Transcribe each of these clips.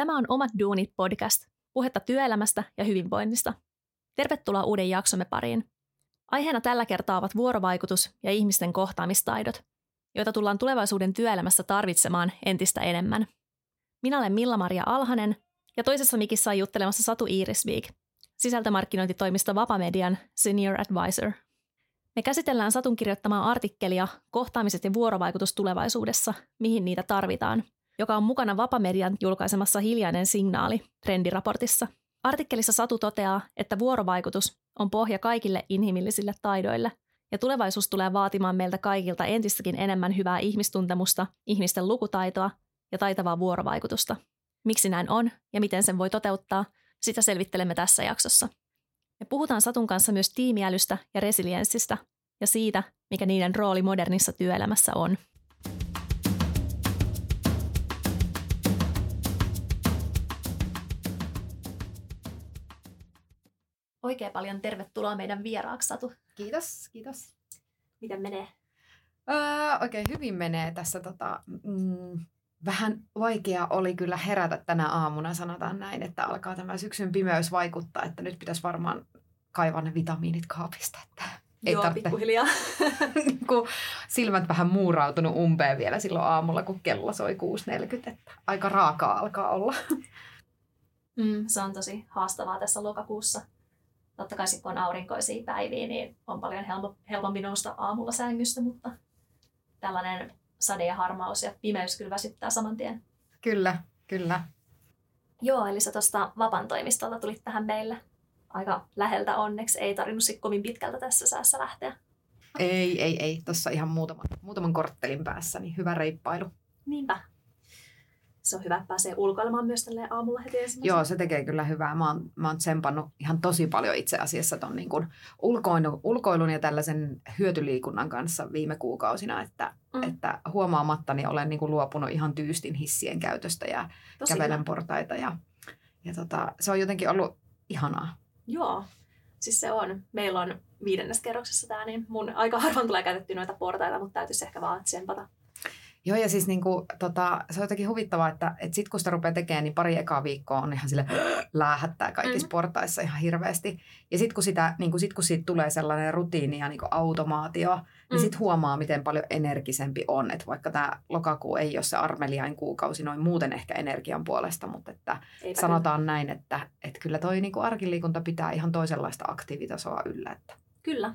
Tämä on Omat Duunit podcast, puhetta työelämästä ja hyvinvoinnista. Tervetuloa uuden jaksomme pariin. Aiheena tällä kertaa ovat vuorovaikutus ja ihmisten kohtaamistaidot, joita tullaan tulevaisuuden työelämässä tarvitsemaan entistä enemmän. Minä olen Milla-Maria Alhanen ja toisessa mikissä on juttelemassa Satu Iirisviik, sisältömarkkinointitoimisto Vapamedian Senior Advisor. Me käsitellään Satun kirjoittamaa artikkelia Kohtaamiset ja vuorovaikutus tulevaisuudessa, mihin niitä tarvitaan, joka on mukana Vapamedian julkaisemassa hiljainen signaali trendiraportissa. Artikkelissa Satu toteaa, että vuorovaikutus on pohja kaikille inhimillisille taidoille, ja tulevaisuus tulee vaatimaan meiltä kaikilta entistäkin enemmän hyvää ihmistuntemusta, ihmisten lukutaitoa ja taitavaa vuorovaikutusta. Miksi näin on ja miten sen voi toteuttaa, sitä selvittelemme tässä jaksossa. Me puhutaan Satun kanssa myös tiimiälystä ja resilienssistä ja siitä, mikä niiden rooli modernissa työelämässä on. Oikein paljon tervetuloa meidän vieraaksi, Satu. Kiitos, kiitos. Miten menee? Öö, oikein hyvin menee tässä. Tota, mm, vähän vaikea oli kyllä herätä tänä aamuna, sanotaan näin, että alkaa tämä syksyn pimeys vaikuttaa, että nyt pitäisi varmaan kaivaa ne vitamiinit kaapista. Että ei Joo, tarvitse, pikkuhiljaa. kun silmät vähän muurautunut umpeen vielä silloin aamulla, kun kello soi 6.40. Että aika raakaa alkaa olla. Mm, se on tosi haastavaa tässä lokakuussa totta kai sit, kun on aurinkoisia päiviä, niin on paljon helpompi nousta aamulla sängystä, mutta tällainen sade ja harmaus ja pimeys kyllä väsyttää saman tien. Kyllä, kyllä. Joo, eli sä tuosta Vapan toimistolta tulit tähän meille aika läheltä onneksi. Ei tarvinnut sitten kovin pitkältä tässä säässä lähteä. Ei, ei, ei. Tuossa ihan muutaman, muutaman korttelin päässä, niin hyvä reippailu. Niinpä se on hyvä, että pääsee ulkoilemaan myös tälle aamulla heti ensimmäisenä. Joo, se tekee kyllä hyvää. Mä oon, mä oon tsempannut ihan tosi paljon itse asiassa ton niin kuin ulkoilun, ulkoilun ja tällaisen hyötyliikunnan kanssa viime kuukausina, että, mm. että huomaamattani olen niin kuin luopunut ihan tyystin hissien käytöstä ja tosi kävelen hyvä. portaita ja, ja tota, se on jotenkin ollut ihanaa. Joo, siis se on. Meillä on viidennes kerroksessa tämä, niin mun aika harvoin tulee käytetty noita portaita, mutta täytyisi ehkä vaan tsempata Joo, ja siis niin kuin, tota, se on jotenkin huvittavaa, että, että sit kun sitä rupeaa tekemään, niin pari ekaa viikkoa on ihan sille läähättää kaikissa mm-hmm. portaissa ihan hirveästi. Ja sitten kun, sitä, niin kuin, sit, kun siitä tulee sellainen rutiini ja niin kuin automaatio, mm. niin sitten huomaa, miten paljon energisempi on. Että vaikka tämä lokakuu ei ole se armeliain kuukausi noin muuten ehkä energian puolesta, mutta että Eipä sanotaan kyllä. näin, että, että kyllä toi niin kuin arkiliikunta pitää ihan toisenlaista aktiivitasoa yllä. Että. Kyllä.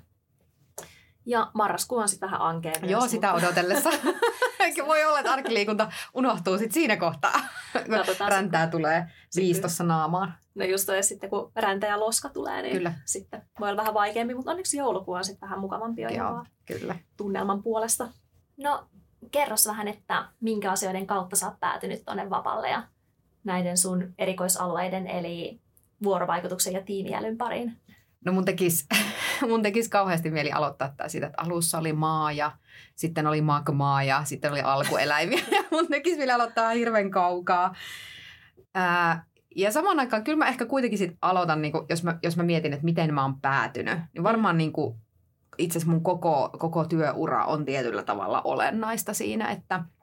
Ja marraskuu on sitten vähän ankea Joo, myös, sitä mutta... odotellessa. Voi olla, että arkiliikunta unohtuu sit siinä kohtaa, kun räntää sitten. tulee viistossa naamaan. No just toi, sitten kun räntä ja loska tulee, niin kyllä. sitten voi olla vähän vaikeampi, mutta onneksi joulukuu on sitten vähän mukavampi Joo, kyllä. tunnelman puolesta. No kerros vähän, että minkä asioiden kautta sä oot päätynyt tuonne vapalle ja näiden sun erikoisalueiden, eli vuorovaikutuksen ja tiimiälyn pariin? No mun tekisi, mun tekisi kauheasti mieli aloittaa tämä siitä, että alussa oli maa ja sitten oli magmaa ja sitten oli alkueläimiä. Mun tekisi vielä aloittaa hirveän kaukaa. Ää, ja samaan aikaan kyllä mä ehkä kuitenkin sit aloitan, niin kun, jos, mä, jos mä mietin, että miten mä oon päätynyt. Niin varmaan niin itse asiassa mun koko, koko työura on tietyllä tavalla olennaista siinä, että –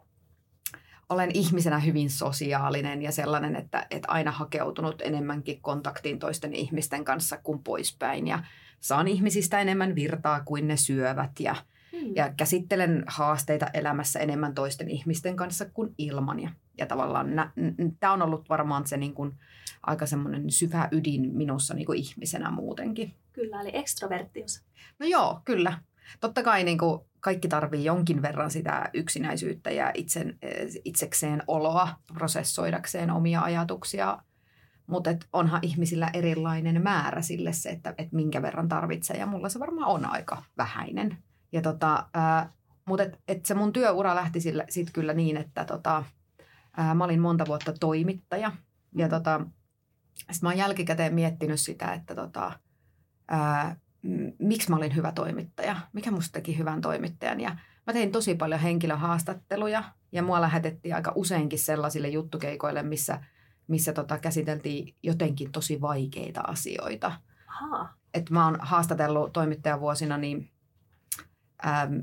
olen ihmisenä hyvin sosiaalinen ja sellainen, että, että aina hakeutunut enemmänkin kontaktiin toisten ihmisten kanssa kuin poispäin. Ja saan ihmisistä enemmän virtaa kuin ne syövät ja, hmm. ja käsittelen haasteita elämässä enemmän toisten ihmisten kanssa kuin ilman. Ja, ja tavallaan tämä on ollut varmaan se niin kuin, aika semmoinen syvä ydin minussa niin kuin ihmisenä muutenkin. Kyllä, eli ekstroverttius. No joo, kyllä. Totta kai niin kuin, kaikki tarvii jonkin verran sitä yksinäisyyttä ja itsen, itsekseen oloa prosessoidakseen omia ajatuksia. Mutta onhan ihmisillä erilainen määrä sille se, että et minkä verran tarvitsee. Ja mulla se varmaan on aika vähäinen. Ja tota, mutta et, et se mun työura lähti sitten kyllä niin, että tota, ää, mä olin monta vuotta toimittaja. Ja tota, sitten mä oon jälkikäteen miettinyt sitä, että tota, ää, miksi mä olin hyvä toimittaja, mikä musta teki hyvän toimittajan. Ja mä tein tosi paljon henkilöhaastatteluja ja mua lähetettiin aika useinkin sellaisille juttukeikoille, missä, missä tota käsiteltiin jotenkin tosi vaikeita asioita. Aha. Et mä oon haastatellut toimittajavuosina niin ähm,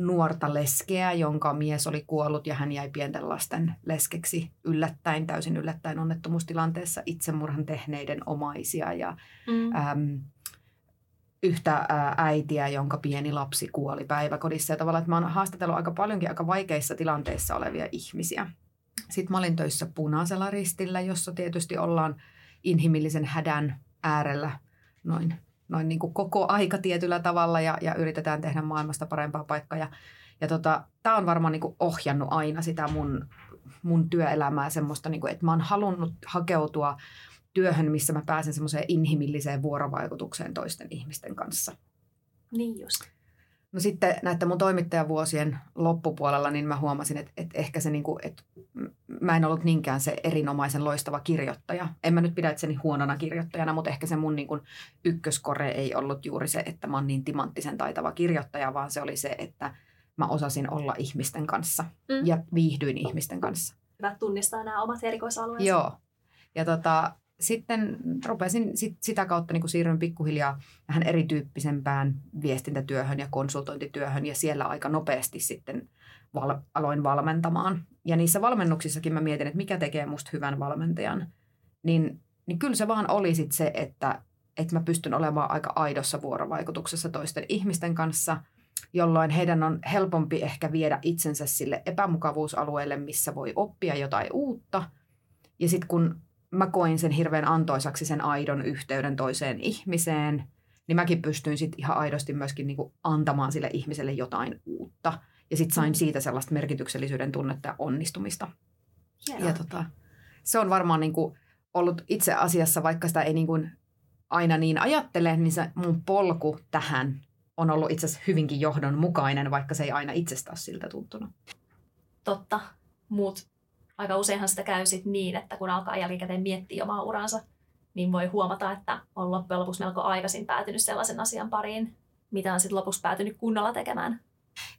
nuorta leskeä, jonka mies oli kuollut ja hän jäi pienten lasten leskeksi yllättäen, täysin yllättäen onnettomuustilanteessa itsemurhan tehneiden omaisia ja mm. äm, yhtä äitiä, jonka pieni lapsi kuoli päiväkodissa. Ja tavallaan, että mä oon haastatellut aika paljonkin aika vaikeissa tilanteissa olevia ihmisiä. Sitten mä olin töissä punaisella ristillä, jossa tietysti ollaan inhimillisen hädän äärellä noin, noin niin kuin koko aika tietyllä tavalla ja, ja yritetään tehdä maailmasta parempaa paikkaa. Ja, ja tota, tämä on varmaan niin kuin ohjannut aina sitä mun, mun työelämää semmoista, niin kuin, että mä oon halunnut hakeutua työhön, missä mä pääsen semmoiseen inhimilliseen vuorovaikutukseen toisten ihmisten kanssa. Niin just. No sitten näiden mun toimittajavuosien loppupuolella, niin mä huomasin, että, että ehkä se, niin kuin, että mä en ollut niinkään se erinomaisen loistava kirjoittaja. En mä nyt pidä itseni huonona kirjoittajana, mutta ehkä se mun niin kuin ykköskore ei ollut juuri se, että mä oon niin timanttisen taitava kirjoittaja, vaan se oli se, että mä osasin olla ihmisten kanssa mm. ja viihdyin ihmisten kanssa. Hyvä tunnistaa nämä omat erikoisalueensa. Joo. Ja tota, sitten rupesin sit sitä kautta niin siirryin pikkuhiljaa vähän erityyppisempään viestintätyöhön ja konsultointityöhön ja siellä aika nopeasti sitten val- aloin valmentamaan. Ja niissä valmennuksissakin mä mietin, että mikä tekee musta hyvän valmentajan. Niin, niin kyllä se vaan oli sit se, että, että mä pystyn olemaan aika aidossa vuorovaikutuksessa toisten ihmisten kanssa, jolloin heidän on helpompi ehkä viedä itsensä sille epämukavuusalueelle, missä voi oppia jotain uutta. Ja sitten kun mä koin sen hirveän antoisaksi sen aidon yhteyden toiseen ihmiseen, niin mäkin pystyin sitten ihan aidosti myöskin niinku antamaan sille ihmiselle jotain uutta. Ja sitten sain mm. siitä sellaista merkityksellisyyden tunnetta ja onnistumista. Hienoa. Ja tota, se on varmaan niinku ollut itse asiassa, vaikka sitä ei niinku aina niin ajattele, niin se mun polku tähän on ollut itse asiassa hyvinkin johdonmukainen, vaikka se ei aina itsestä ole siltä tuntunut. Totta. Muut aika useinhan sitä käy sit niin, että kun alkaa jälkikäteen miettiä omaa uransa, niin voi huomata, että on loppujen lopuksi melko aikaisin päätynyt sellaisen asian pariin, mitä on sitten lopuksi päätynyt kunnolla tekemään.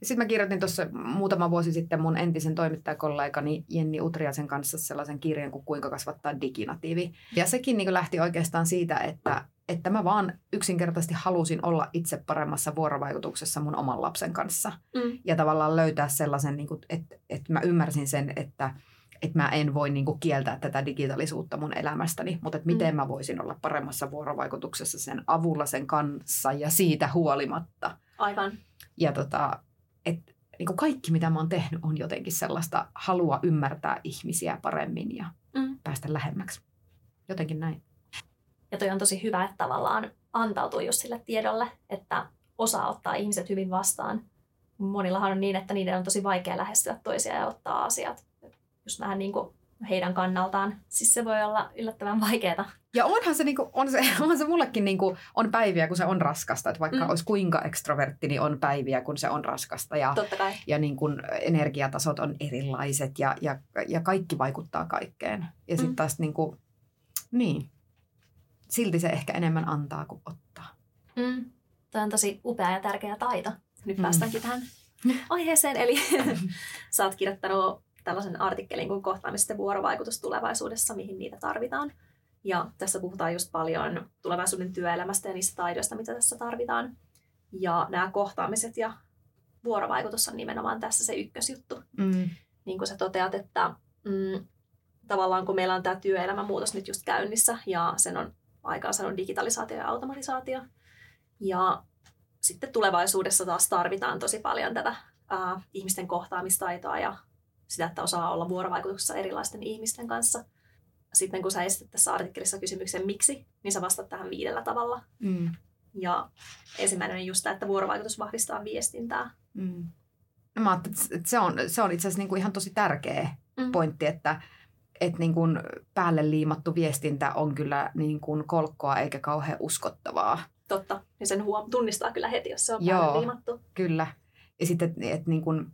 Sitten mä kirjoitin tuossa muutama vuosi sitten mun entisen toimittajakollegani Jenni Utriasen kanssa sellaisen kirjan kuin Kuinka kasvattaa diginatiivi. Ja sekin niin lähti oikeastaan siitä, että, että mä vaan yksinkertaisesti halusin olla itse paremmassa vuorovaikutuksessa mun oman lapsen kanssa. Mm. Ja tavallaan löytää sellaisen, niin kuin, että, että mä ymmärsin sen, että – että mä en voi niinku kieltää tätä digitaalisuutta mun elämästäni, mutta että miten mm. mä voisin olla paremmassa vuorovaikutuksessa sen avulla sen kanssa ja siitä huolimatta. Aivan. Ja tota, että niinku kaikki mitä mä oon tehnyt on jotenkin sellaista halua ymmärtää ihmisiä paremmin ja mm. päästä lähemmäksi. Jotenkin näin. Ja toi on tosi hyvä, että tavallaan antautuu just sille tiedolle, että osaa ottaa ihmiset hyvin vastaan. Monillahan on niin, että niiden on tosi vaikea lähestyä toisia ja ottaa asiat just vähän niin kuin heidän kannaltaan. Siis se voi olla yllättävän vaikeaa. Ja onhan se, niin kuin, on se, on se mullekin niin kuin, on päiviä, kun se on raskasta. Että vaikka mm. olisi kuinka ekstrovertti, niin on päiviä, kun se on raskasta. Ja, Totta kai. ja niin kuin, energiatasot on erilaiset ja, ja, ja kaikki vaikuttaa kaikkeen. Ja sitten mm. taas niin kuin, niin, silti se ehkä enemmän antaa kuin ottaa. Mm. Tämä on tosi upea ja tärkeä taito. Nyt mm. päästäänkin tähän aiheeseen. Eli sä oot kirjoittanut tällaisen artikkelin kuin kohtaamisten vuorovaikutus tulevaisuudessa, mihin niitä tarvitaan. Ja tässä puhutaan just paljon tulevaisuuden työelämästä ja niistä taidoista, mitä tässä tarvitaan. Ja nämä kohtaamiset ja vuorovaikutus on nimenomaan tässä se ykkösjuttu. Mm. Niin kuin sä toteat, että mm, tavallaan kun meillä on tämä työelämän muutos nyt just käynnissä ja sen on aikaan saanut digitalisaatio ja automatisaatio. Ja sitten tulevaisuudessa taas tarvitaan tosi paljon tätä ää, ihmisten kohtaamistaitoa ja sitä, että osaa olla vuorovaikutuksessa erilaisten ihmisten kanssa. Sitten kun sä esität tässä artikkelissa kysymyksen miksi, niin sä vastaat tähän viidellä tavalla. Mm. Ja ensimmäinen on just tämä, että vuorovaikutus vahvistaa viestintää. Mm. No mä että se on, se on itse asiassa niin kuin ihan tosi tärkeä mm. pointti, että, että niin kuin päälle liimattu viestintä on kyllä niin kuin kolkkoa eikä kauhean uskottavaa. Totta. Ja sen huom- tunnistaa kyllä heti, jos se on Joo, päälle liimattu. kyllä. Ja sitten, että, että niin kuin,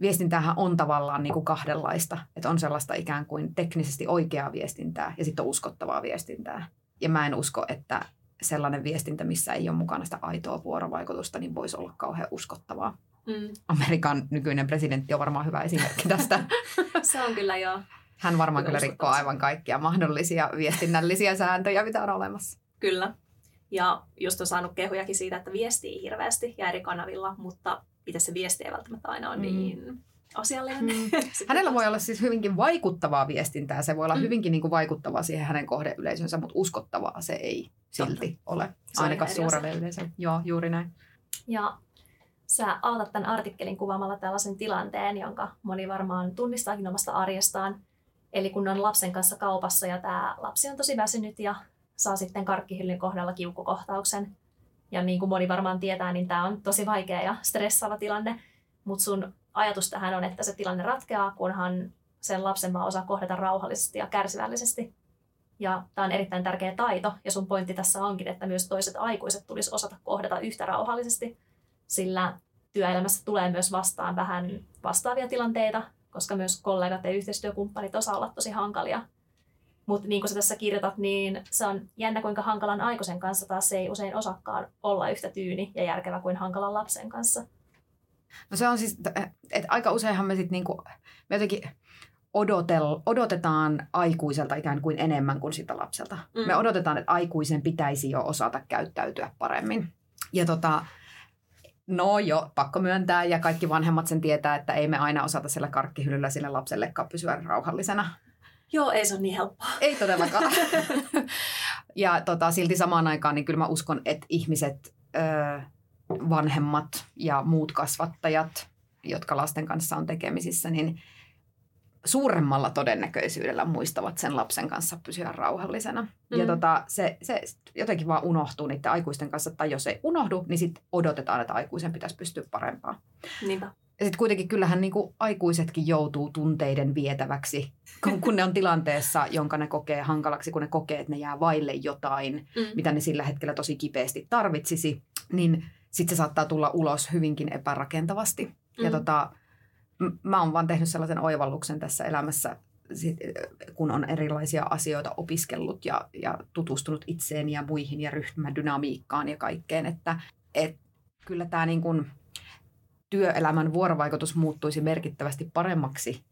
viestintähän on tavallaan niin kuin kahdenlaista. Että on sellaista ikään kuin teknisesti oikeaa viestintää ja sitten on uskottavaa viestintää. Ja mä en usko, että sellainen viestintä, missä ei ole mukana sitä aitoa vuorovaikutusta, niin voisi olla kauhean uskottavaa. Mm. Amerikan nykyinen presidentti on varmaan hyvä esimerkki tästä. Se on kyllä joo. Hän varmaan kyllä rikkoo aivan kaikkia mahdollisia viestinnällisiä sääntöjä, mitä on olemassa. Kyllä. Ja just on saanut kehujakin siitä, että viestii hirveästi ja eri kanavilla, mutta itse se viesti ei välttämättä aina ole mm. niin asiallinen. Mm. Hänellä voi olla siis hyvinkin vaikuttavaa viestintää. Se voi olla mm. hyvinkin niin kuin vaikuttavaa siihen hänen kohdeyleisönsä, mutta uskottavaa se ei silti Totta. ole. Se ainakaan suurelle yleisölle. Joo, juuri näin. Ja sä aloitat tämän artikkelin kuvaamalla tällaisen tilanteen, jonka moni varmaan tunnistaakin omasta arjestaan. Eli kun on lapsen kanssa kaupassa ja tämä lapsi on tosi väsynyt ja saa sitten karkkihyllyn kohdalla kiukkukohtauksen. Ja niin kuin moni varmaan tietää, niin tämä on tosi vaikea ja stressaava tilanne. Mutta sun ajatus tähän on, että se tilanne ratkeaa, kunhan sen lapsen vaan osaa kohdata rauhallisesti ja kärsivällisesti. Ja tämä on erittäin tärkeä taito, ja sun pointti tässä onkin, että myös toiset aikuiset tulisi osata kohdata yhtä rauhallisesti, sillä työelämässä tulee myös vastaan vähän vastaavia tilanteita, koska myös kollegat ja yhteistyökumppanit osaa olla tosi hankalia. Mutta niin kuin sä tässä kirjoitat, niin se on jännä, kuinka hankalan aikuisen kanssa taas se ei usein osakkaan olla yhtä tyyni ja järkevä kuin hankalan lapsen kanssa. No se on siis, että aika useinhan me sitten niinku, me jotenkin odotel, odotetaan aikuiselta ikään kuin enemmän kuin sitä lapselta. Mm. Me odotetaan, että aikuisen pitäisi jo osata käyttäytyä paremmin. Ja tota, no jo, pakko myöntää, ja kaikki vanhemmat sen tietää, että ei me aina osata sillä karkkihyllyllä sille lapsellekaan pysyä rauhallisena. Joo, ei se ole niin helppoa. Ei todellakaan. ja tota, silti samaan aikaan, niin kyllä mä uskon, että ihmiset, ö, vanhemmat ja muut kasvattajat, jotka lasten kanssa on tekemisissä, niin suuremmalla todennäköisyydellä muistavat sen lapsen kanssa pysyä rauhallisena. Mm. Ja tota, se, se jotenkin vaan unohtuu niiden aikuisten kanssa, tai jos ei unohdu, niin sitten odotetaan, että aikuisen pitäisi pystyä parempaan. Niinpä. Ja sitten kuitenkin kyllähän niin kuin aikuisetkin joutuu tunteiden vietäväksi, kun, kun ne on tilanteessa, jonka ne kokee hankalaksi, kun ne kokee, että ne jää vaille jotain, mm. mitä ne sillä hetkellä tosi kipeästi tarvitsisi, niin sitten se saattaa tulla ulos hyvinkin epärakentavasti. Mm. Ja tota, mä oon vaan tehnyt sellaisen oivalluksen tässä elämässä, kun on erilaisia asioita opiskellut ja, ja tutustunut itseen ja muihin ja ryhmädynamiikkaan ja kaikkeen, että et, kyllä tämä niin kun työelämän vuorovaikutus muuttuisi merkittävästi paremmaksi,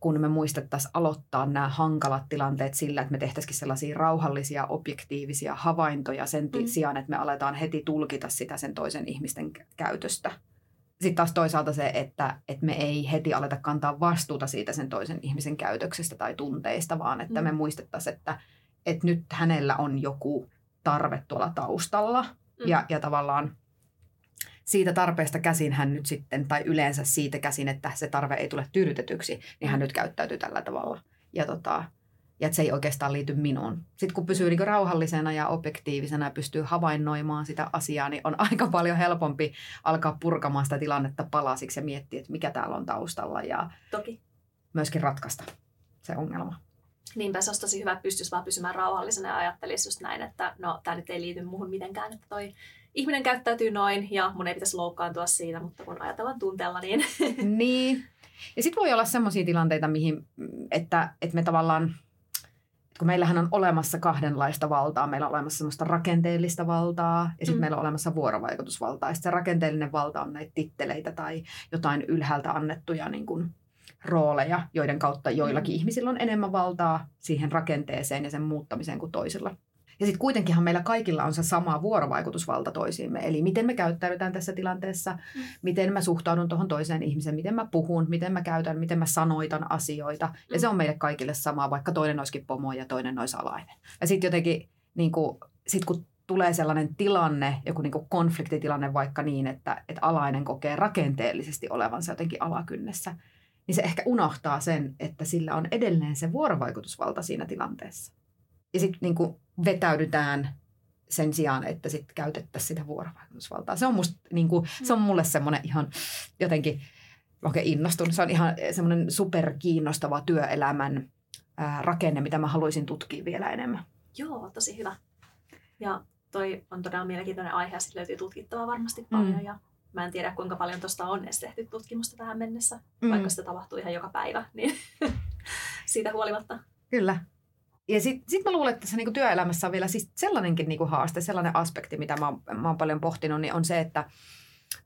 kun me muistettaisiin aloittaa nämä hankalat tilanteet sillä, että me tehtäisiin sellaisia rauhallisia, objektiivisia havaintoja sen mm. sijaan, että me aletaan heti tulkita sitä sen toisen ihmisten käytöstä sitten taas toisaalta se, että, että me ei heti aleta kantaa vastuuta siitä sen toisen ihmisen käytöksestä tai tunteista, vaan että mm. me muistettaisiin, että, että nyt hänellä on joku tarve tuolla taustalla. Mm. Ja, ja tavallaan siitä tarpeesta käsin hän nyt sitten, tai yleensä siitä käsin, että se tarve ei tule tyydytetyksi, niin hän mm. nyt käyttäytyy tällä tavalla. Ja tota, ja että se ei oikeastaan liity minuun. Sitten kun pysyy niin rauhallisena ja objektiivisena ja pystyy havainnoimaan sitä asiaa, niin on aika paljon helpompi alkaa purkamaan sitä tilannetta palasiksi ja miettiä, että mikä täällä on taustalla ja Toki. myöskin ratkaista se ongelma. Niinpä se olisi tosi hyvä, että pystyisi vaan pysymään rauhallisena ja ajattelisi just näin, että no tämä nyt ei liity muuhun mitenkään, että toi ihminen käyttäytyy noin ja mun ei pitäisi loukkaantua siitä, mutta kun ajatellaan tunteella, niin... niin. Ja sitten voi olla sellaisia tilanteita, mihin, että, että me tavallaan kun meillähän on olemassa kahdenlaista valtaa. Meillä on olemassa semmoista rakenteellista valtaa ja sitten mm. meillä on olemassa vuorovaikutusvaltaa. Ja se rakenteellinen valta on näitä titteleitä tai jotain ylhäältä annettuja niin kuin rooleja, joiden kautta joillakin mm. ihmisillä on enemmän valtaa siihen rakenteeseen ja sen muuttamiseen kuin toisilla. Ja sitten kuitenkinhan meillä kaikilla on se sama vuorovaikutusvalta toisiimme. Eli miten me käyttäydytään tässä tilanteessa, mm. miten mä suhtaudun tuohon toiseen ihmiseen, miten mä puhun, miten mä käytän, miten mä sanoitan asioita. Mm. Ja se on meille kaikille sama, vaikka toinen olisikin pomo ja toinen olisi alainen. Ja sitten jotenkin, niin kuin, sit kun tulee sellainen tilanne, joku niin kuin konfliktitilanne vaikka niin, että, että alainen kokee rakenteellisesti olevansa jotenkin alakynnessä, niin se ehkä unohtaa sen, että sillä on edelleen se vuorovaikutusvalta siinä tilanteessa. Ja sitten niin vetäydytään sen sijaan, että sitten käytettäisiin sitä vuorovaikutusvaltaa. Se on, musta, niin kuin, se on mulle semmoinen ihan jotenkin, oikein innostunut. Se on ihan semmoinen superkiinnostava työelämän ää, rakenne, mitä mä haluaisin tutkia vielä enemmän. Joo, tosi hyvä. Ja toi on todella mielenkiintoinen aihe ja sitten löytyy tutkittavaa varmasti paljon. Mm. Ja mä en tiedä, kuinka paljon tuosta on edes tehty tutkimusta tähän mennessä, mm. vaikka sitä tapahtuu ihan joka päivä, niin siitä huolimatta. Kyllä. Ja sitten sit mä luulen, että tässä niinku työelämässä on vielä siis sellainenkin niinku haaste, sellainen aspekti, mitä mä oon, mä oon paljon pohtinut, niin on se, että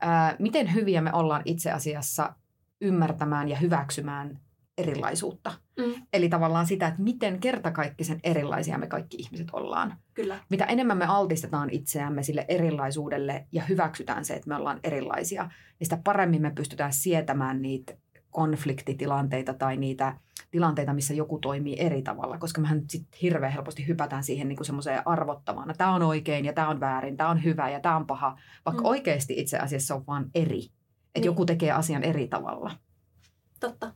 ää, miten hyviä me ollaan itse asiassa ymmärtämään ja hyväksymään erilaisuutta. Mm. Eli tavallaan sitä, että miten kertakaikkisen erilaisia me kaikki ihmiset ollaan. Kyllä. Mitä enemmän me altistetaan itseämme sille erilaisuudelle ja hyväksytään se, että me ollaan erilaisia, niin sitä paremmin me pystytään sietämään niitä konfliktitilanteita tai niitä tilanteita, missä joku toimii eri tavalla, koska mehän sitten hirveän helposti hypätään siihen niin semmoiseen arvottamaan, että tämä on oikein ja tämä on väärin, tämä on hyvä ja tämä on paha, vaikka Mm. mm. oikeasti itse asiassa on vaan eri. Että Niin. joku tekee asian eri tavalla. Totta.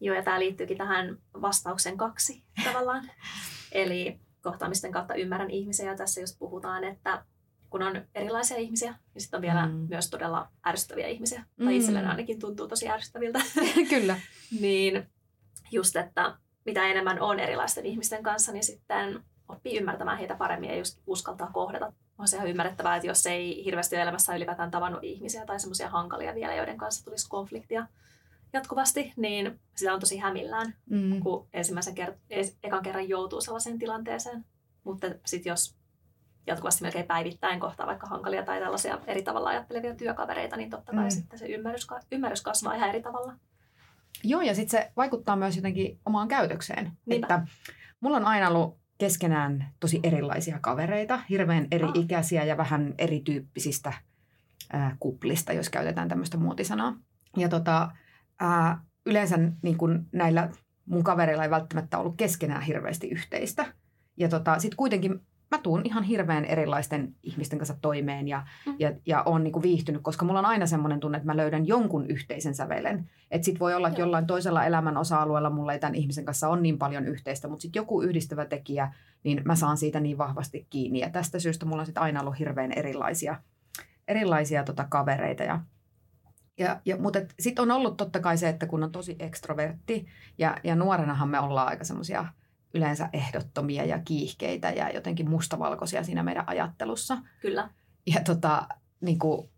Joo, ja tämä liittyykin tähän vastauksen kaksi tavallaan. Eli kohtaamisten kautta ymmärrän ihmisiä, ja tässä just puhutaan, että kun on erilaisia ihmisiä, niin sitten on vielä Mm. myös todella ärsyttäviä ihmisiä. Mm. Tai itselleni ainakin tuntuu tosi ärsyttäviltä. Kyllä. niin just, että mitä enemmän on erilaisten ihmisten kanssa, niin sitten oppii ymmärtämään heitä paremmin ja just uskaltaa kohdata. On se ihan ymmärrettävää, että jos ei hirveästi ole elämässä ylipäätään tavannut ihmisiä tai semmoisia hankalia vielä, joiden kanssa tulisi konfliktia jatkuvasti, niin sitä on tosi hämillään, Mm. kun ensimmäisen kert- ekan kerran joutuu sellaiseen tilanteeseen. Mutta sitten jos jatkuvasti melkein päivittäin kohtaa vaikka hankalia tai tällaisia eri tavalla ajattelevia työkavereita, niin totta kai Mm. sitten se ymmärrys, ymmärrys kasvaa ihan eri tavalla. Joo, ja sitten se vaikuttaa myös jotenkin omaan käytökseen. Niinpä. Että mulla on aina ollut keskenään tosi erilaisia kavereita, hirveän eri Ah. ikäisiä ja vähän erityyppisistä ää, kuplista, jos käytetään tämmöistä muotisanaa. Ja tota, ää, yleensä niin kun näillä mun kavereilla ei välttämättä ollut keskenään hirveästi yhteistä. Ja tota, sitten kuitenkin mä tuun ihan hirveän erilaisten ihmisten kanssa toimeen ja, Mm. ja, ja on niin viihtynyt, koska mulla on aina semmoinen tunne, että mä löydän jonkun yhteisen sävelen. Että sit voi olla, että jollain toisella elämän osa-alueella mulla ei tämän ihmisen kanssa ole niin paljon yhteistä, mutta sitten joku yhdistävä tekijä, niin mä saan siitä niin vahvasti kiinni. Ja tästä syystä mulla on sitten aina ollut hirveän erilaisia, erilaisia tota kavereita. Ja, ja, ja, mutta sitten on ollut totta kai se, että kun on tosi ekstrovertti, ja, ja nuorenahan me ollaan aika semmoisia yleensä ehdottomia ja kiihkeitä ja jotenkin mustavalkoisia siinä meidän ajattelussa. Kyllä. Ja tota, niin kuin,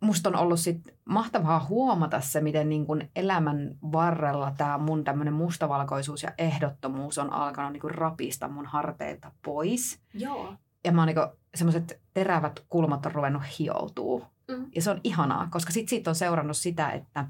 musta on ollut sit mahtavaa huomata se, miten niin kuin elämän varrella tämä mun tämmöinen mustavalkoisuus ja ehdottomuus on alkanut niin kuin rapista mun harteilta pois. Joo. Ja mä oon niin semmoiset terävät kulmat on ruvennut hioutuu. Mm. Ja se on ihanaa, koska sit siitä on seurannut sitä, että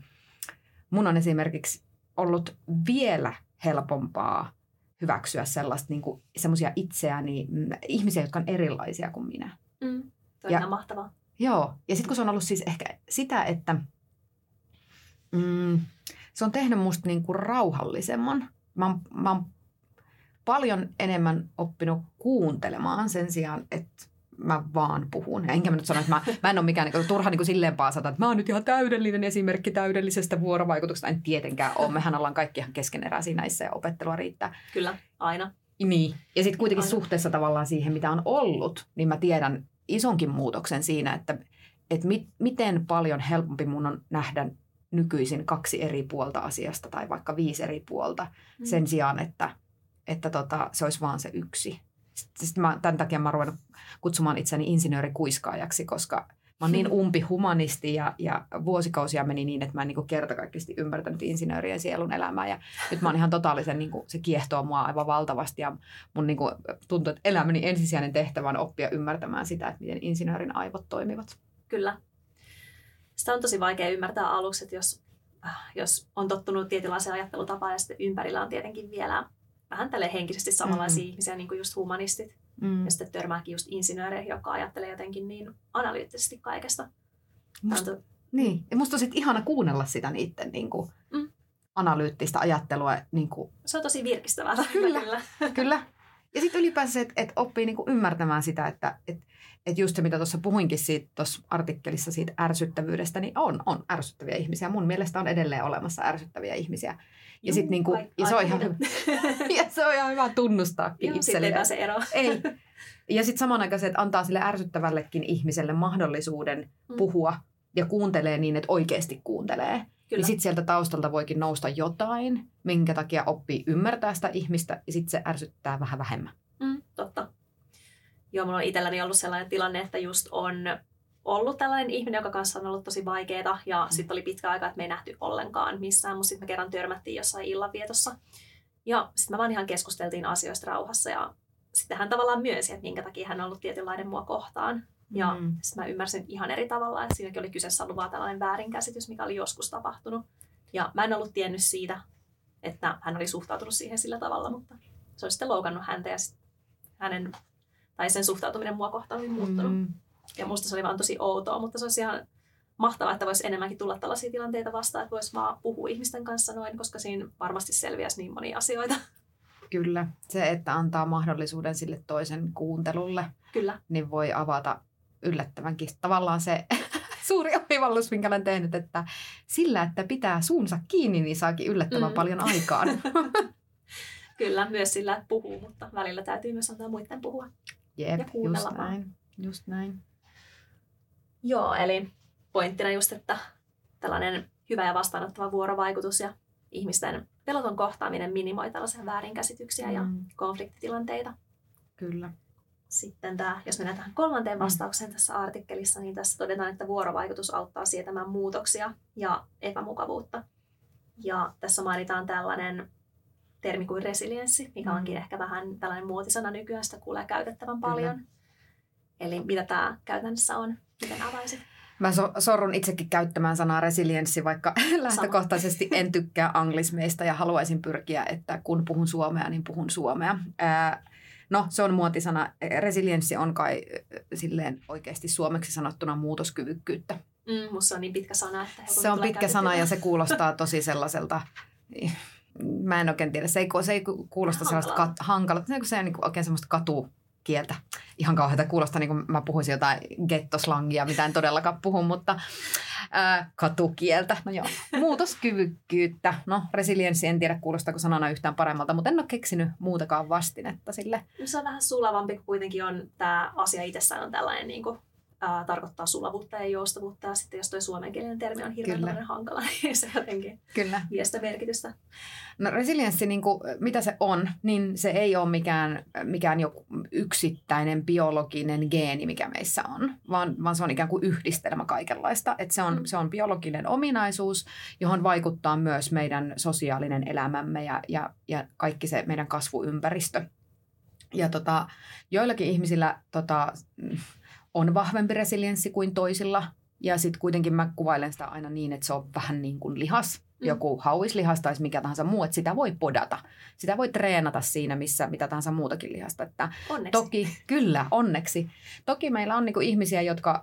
mun on esimerkiksi ollut vielä helpompaa hyväksyä sellaista niin kuin, semmoisia itseäni, mm, ihmisiä, jotka on erilaisia kuin minä. Mm. Toi on Ja- ihan mahtavaa. Joo, ja sitten kun se on ollut siis ehkä sitä, että mm, se on tehnyt musta niinku rauhallisemman. Mä oon, mä oon paljon enemmän oppinut kuuntelemaan sen sijaan, että mä vaan puhun. Enkä mä nyt sano, että mä, mä en ole mikään niinku, turha niinku silleen paasata, että mä oon nyt ihan täydellinen esimerkki täydellisestä vuorovaikutuksesta. En tietenkään ole. Mehän ollaan kaikki ihan keskeneräisiä näissä ja opettelua riittää. Kyllä, aina. Niin. Ja sitten kuitenkin Aivan. suhteessa tavallaan siihen, mitä on ollut, niin mä tiedän isonkin muutoksen siinä, että, että mit, miten paljon helpompi mun on nähdä nykyisin kaksi eri puolta asiasta tai vaikka viisi eri puolta Mm. sen sijaan, että, että tota, se olisi vaan se yksi. Sit mä, tämän takia mä ruvennut kutsumaan itseni insinöörikuiskaajaksi, koska mä oon niin umpi humanisti ja, ja vuosikausia meni niin, että mä en niin kertakaikkisesti ymmärtänyt insinöörien sielun elämää. Ja nyt mä oon ihan totaalisen, niin kuin, se kiehtoo mua aivan valtavasti ja mun niin kuin, tuntuu, että elämäni ensisijainen tehtävä on oppia ymmärtämään sitä, että miten insinöörin aivot toimivat. Kyllä. Sitä on tosi vaikea ymmärtää aluksi, että jos, äh, jos on tottunut tietynlaiseen ajattelutapaan ja sitten ympärillä on tietenkin vielä vähän tälle henkisesti samanlaisia Mhm. ihmisiä, niin kuin just humanistit. Mm. Ja sitten törmääkin just insinööreihin, jotka ajattelee jotenkin niin analyyttisesti kaikesta. Musta, niin. Ja musta on sit ihana kuunnella sitä niiden niin kuin, Mm. analyyttistä ajattelua. Niin kuin, Se on tosi virkistävää. Kyllä. kyllä. Kyllä. Ja sitten ylipäänsä se, että et oppii niinku ymmärtämään sitä, että et, et just se, mitä tuossa puhuinkin siitä tuossa artikkelissa siitä ärsyttävyydestä, niin on, on ärsyttäviä ihmisiä. Mun mielestä on edelleen olemassa ärsyttäviä ihmisiä. Ja, sit Juu, niinku, ai- ja se on ihan ja se on ihan hyvä tunnustaakin Joo, sitten ei itselleen. eroon. Ei. Ja sitten samanaikaisesti, että antaa sille ärsyttävällekin ihmiselle mahdollisuuden Mm. puhua ja kuuntelee niin, että oikeasti kuuntelee. Kyllä. Niin sitten sieltä taustalta voikin nousta jotain, minkä takia oppii ymmärtää sitä ihmistä ja sitten se ärsyttää vähän vähemmän. Mm, totta. Joo, mulla on itselläni ollut sellainen tilanne, että just on ollut tällainen ihminen, joka kanssa on ollut tosi vaikeaa ja sitten oli pitkä aika, että me ei nähty ollenkaan missään, mutta sitten me kerran törmättiin jossain illanvietossa. Ja sitten me vaan ihan keskusteltiin asioista rauhassa ja sitten hän tavallaan myönsi, että minkä takia hän on ollut tietynlainen mua kohtaan. Ja Mm. sitten mä ymmärsin ihan eri tavalla, että siinäkin oli kyseessä ollut vaan tällainen väärinkäsitys, mikä oli joskus tapahtunut. Ja mä en ollut tiennyt siitä että hän oli suhtautunut siihen sillä tavalla, mutta se olisi sitten loukannut häntä ja hänen, tai sen suhtautuminen mua kohtaan oli muuttunut. Mm. Ja musta se oli vaan tosi outoa, mutta se olisi ihan mahtavaa, että voisi enemmänkin tulla tällaisia tilanteita vastaan, että voisi vaan puhua ihmisten kanssa noin, koska siinä varmasti selviäisi niin monia asioita. Kyllä. Se, että antaa mahdollisuuden sille toisen kuuntelulle, Kyllä. niin voi avata yllättävänkin tavallaan se suuri oivallus, minkä olen tehnyt, että sillä, että pitää suunsa kiinni, niin saakin yllättävän mm. paljon aikaan. Kyllä, myös sillä, että puhuu, mutta välillä täytyy myös antaa muiden puhua. Jep, ja just näin. Just näin. Joo, eli pointtina just, että tällainen hyvä ja vastaanottava vuorovaikutus ja ihmisten peloton kohtaaminen minimoi tällaisia väärinkäsityksiä mm. ja konfliktitilanteita. Kyllä. Sitten tämä, jos mennään tähän kolmanteen mm. vastaukseen tässä artikkelissa, niin tässä todetaan, että vuorovaikutus auttaa sietämään muutoksia ja epämukavuutta. Ja tässä mainitaan tällainen termi kuin resilienssi, mikä onkin mm. ehkä vähän tällainen muotisana nykyään, sitä kuulee käytettävän paljon. Kyllä. Eli mitä tämä käytännössä on? Miten avaisit? Mä so- sorrun itsekin käyttämään sanaa resilienssi, vaikka lähtökohtaisesti en tykkää anglismeista ja haluaisin pyrkiä, että kun puhun suomea, niin puhun suomea. Ää, no, se on muotisana. Resilienssi on kai silleen oikeasti suomeksi sanottuna muutoskyvykkyyttä. Mm, musta on niin pitkä sana, että Se on pitkä sana ja se kuulostaa tosi sellaiselta mä en oikein tiedä, se ei, se ei kuulosta Hankala. sellaista kat, hankalaa, se, se on niin oikein semmoista katu, kieltä. Ihan kauheita kuulostaa, niin kuin mä puhuisin jotain gettoslangia, mitä en todellakaan puhu, mutta ää, katukieltä. No joo, muutoskyvykkyyttä. No, resilienssi, en tiedä kuulostaako sanana yhtään paremmalta, mutta en ole keksinyt muutakaan vastinetta sille. No se on vähän sulavampi, kun kuitenkin on tämä asia itsessään on tällainen niin kuin ää, tarkoittaa sulavuutta ja joustavuutta. Ja sitten jos tuo suomenkielinen termi on hirveän hankala, niin se jotenkin Kyllä. vie sitä merkitystä. No resilienssi, niin kuin, mitä se on, niin se ei ole mikään, mikään joku yksittäinen biologinen geeni, mikä meissä on, vaan, vaan se on ikään kuin yhdistelmä kaikenlaista. Et se, on, mm. se on biologinen ominaisuus, johon vaikuttaa myös meidän sosiaalinen elämämme ja, ja, ja kaikki se meidän kasvuympäristö. Ja tota, joillakin ihmisillä tota, on vahvempi resilienssi kuin toisilla. Ja sitten kuitenkin mä kuvailen sitä aina niin, että se on vähän niin kuin lihas, mm. joku hauislihas tai mikä tahansa muu, että sitä voi podata. Sitä voi treenata siinä, missä mitä tahansa muutakin lihasta. Että onneksi. Toki, kyllä, onneksi. Toki meillä on niin kuin ihmisiä, jotka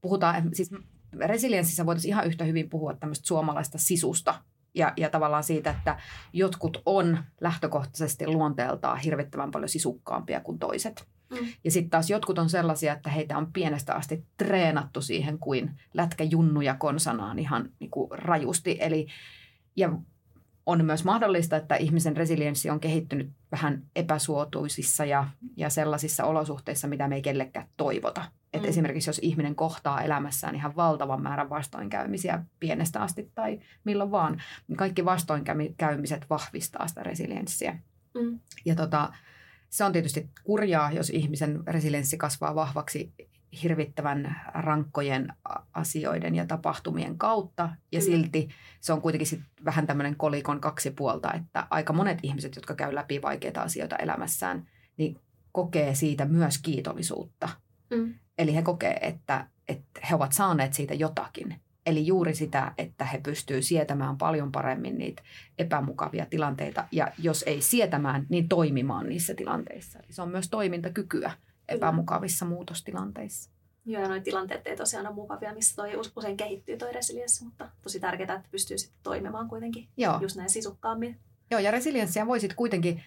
puhutaan, siis resilienssissä voitaisiin ihan yhtä hyvin puhua tämmöistä suomalaista sisusta, ja, ja tavallaan siitä, että jotkut on lähtökohtaisesti luonteeltaan hirvittävän paljon sisukkaampia kuin toiset. Mm. Ja sitten taas jotkut on sellaisia, että heitä on pienestä asti treenattu siihen kuin lätkäjunnuja konsanaan ihan niin kuin rajusti. Eli, ja on myös mahdollista, että ihmisen resilienssi on kehittynyt vähän epäsuotuisissa ja, ja sellaisissa olosuhteissa, mitä me ei kellekään toivota. Et mm. Esimerkiksi jos ihminen kohtaa elämässään ihan valtavan määrän vastoinkäymisiä pienestä asti tai milloin vaan, niin kaikki vastoinkäymiset vahvistaa sitä resilienssiä. Mm. Ja tota, se on tietysti kurjaa, jos ihmisen resilienssi kasvaa vahvaksi hirvittävän rankkojen asioiden ja tapahtumien kautta. Ja Kyllä. silti se on kuitenkin sit vähän tämmöinen kolikon kaksi puolta, että aika monet ihmiset, jotka käy läpi vaikeita asioita elämässään, niin kokee siitä myös kiitollisuutta. Mm. Eli he kokee, että, että he ovat saaneet siitä jotakin. Eli juuri sitä, että he pystyvät sietämään paljon paremmin niitä epämukavia tilanteita ja jos ei sietämään, niin toimimaan niissä tilanteissa. Eli se on myös toimintakykyä epämukavissa muutostilanteissa. Joo, ja nuo tilanteet ei tosiaan ole mukavia, missä toi usein kehittyy toi resilienssi, mutta tosi tärkeää, että pystyy sitten toimimaan kuitenkin Joo. just näin sisukkaammin. Joo, ja resilienssiä voisit kuitenkin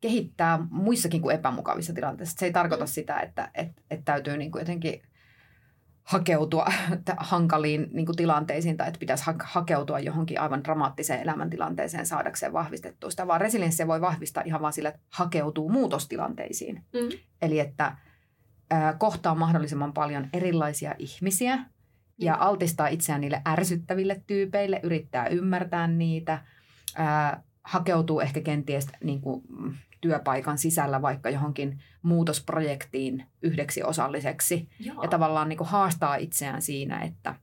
kehittää muissakin kuin epämukavissa tilanteissa. Se ei tarkoita mm. sitä, että, että, että täytyy niin kuin jotenkin hakeutua hankaliin niin kuin tilanteisiin tai että pitäisi ha- hakeutua johonkin aivan dramaattiseen elämäntilanteeseen saadakseen vahvistettua sitä, vaan resilienssiä voi vahvistaa ihan vaan sillä, että hakeutuu muutostilanteisiin. Mm. Eli että ää, kohtaa mahdollisimman paljon erilaisia ihmisiä ja mm. altistaa itseään niille ärsyttäville tyypeille, yrittää ymmärtää niitä, ää, hakeutuu ehkä kenties niin kuin, työpaikan sisällä vaikka johonkin muutosprojektiin yhdeksi osalliseksi. Joo. Ja tavallaan niin kuin haastaa itseään siinä, että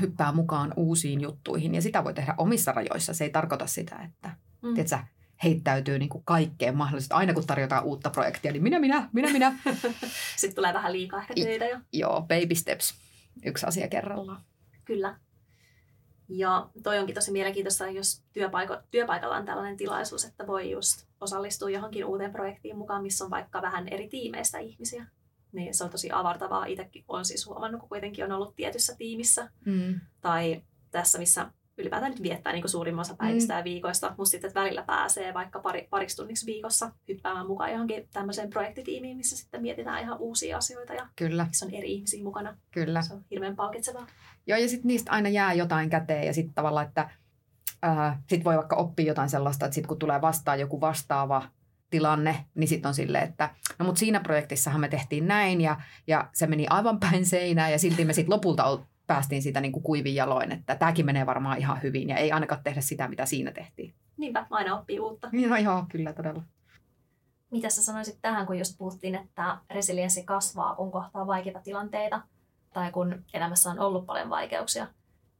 hyppää mukaan uusiin juttuihin. Ja sitä voi tehdä omissa rajoissa. Se ei tarkoita sitä, että mm. tiedätkö, heittäytyy niin kuin kaikkeen mahdollisesti. Aina kun tarjotaan uutta projektia, niin minä, minä, minä, minä. Sitten tulee vähän liikaa ehkä töitä jo. Joo, baby steps. Yksi asia kerrallaan. Kyllä. Ja toi onkin tosi mielenkiintoista, jos työpaiko- työpaikalla on tällainen tilaisuus, että voi just osallistua johonkin uuteen projektiin mukaan, missä on vaikka vähän eri tiimeistä ihmisiä. Niin se on tosi avartavaa. Itsekin olen siis huomannut, kun kuitenkin on ollut tietyssä tiimissä. Mm. Tai tässä, missä ylipäätään nyt viettää niin suurimman osa päivistä Mm. ja viikoista, mutta sitten että välillä pääsee vaikka pari, pariksi tunniksi viikossa hyppäämään mukaan johonkin tämmöiseen projektitiimiin, missä sitten mietitään ihan uusia asioita ja Kyllä, missä on eri ihmisiä mukana. kyllä. Se on hirveän palkitsevaa. Joo, ja sitten niistä aina jää jotain käteen ja sitten tavallaan, että sitten voi vaikka oppia jotain sellaista, että sitten kun tulee vastaan joku vastaava tilanne, niin sitten on silleen, että no mutta siinä projektissahan me tehtiin näin ja, ja se meni aivan päin seinää ja silti me sitten lopulta ol- päästiin siitä niin kuin kuivin jaloin, että tämäkin menee varmaan ihan hyvin ja ei ainakaan tehdä sitä, mitä siinä tehtiin. Niinpä, aina oppii uutta. Niin, no joo, kyllä todella. Mitä sä sanoisit tähän, kun just puhuttiin, että resilienssi kasvaa, kun kohtaa vaikeita tilanteita tai kun elämässä on ollut paljon vaikeuksia,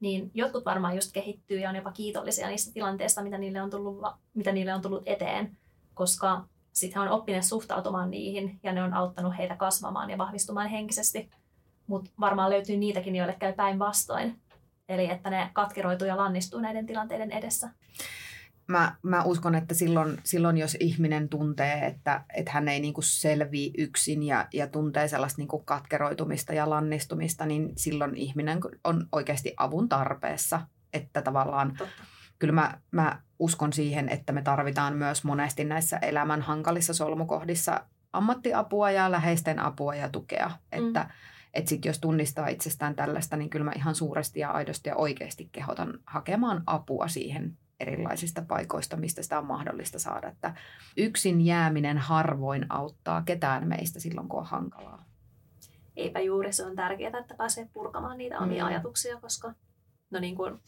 niin jotkut varmaan just kehittyy ja on jopa kiitollisia niistä tilanteista, mitä niille on tullut, mitä niille on tullut eteen, koska sitten he on oppineet suhtautumaan niihin ja ne on auttanut heitä kasvamaan ja vahvistumaan henkisesti. Mutta varmaan löytyy niitäkin, joille käy päinvastoin. Eli että ne katkeroituu ja lannistuu näiden tilanteiden edessä. Mä, mä uskon, että silloin, silloin jos ihminen tuntee, että, että hän ei niinku selviä yksin ja, ja tuntee sellaista niinku katkeroitumista ja lannistumista, niin silloin ihminen on oikeasti avun tarpeessa. Että tavallaan Totta. kyllä mä, mä uskon siihen, että me tarvitaan myös monesti näissä elämän hankalissa solmukohdissa ammattiapua ja läheisten apua ja tukea. Mm. Että et sit jos tunnistaa itsestään tällaista, niin kyllä mä ihan suuresti ja aidosti ja oikeasti kehotan hakemaan apua siihen erilaisista paikoista, mistä sitä on mahdollista saada. Että yksin jääminen harvoin auttaa ketään meistä silloin, kun on hankalaa. eipä juuri se on tärkeää, että pääsee purkamaan niitä omia Mm. ajatuksia, koska no niin kuin,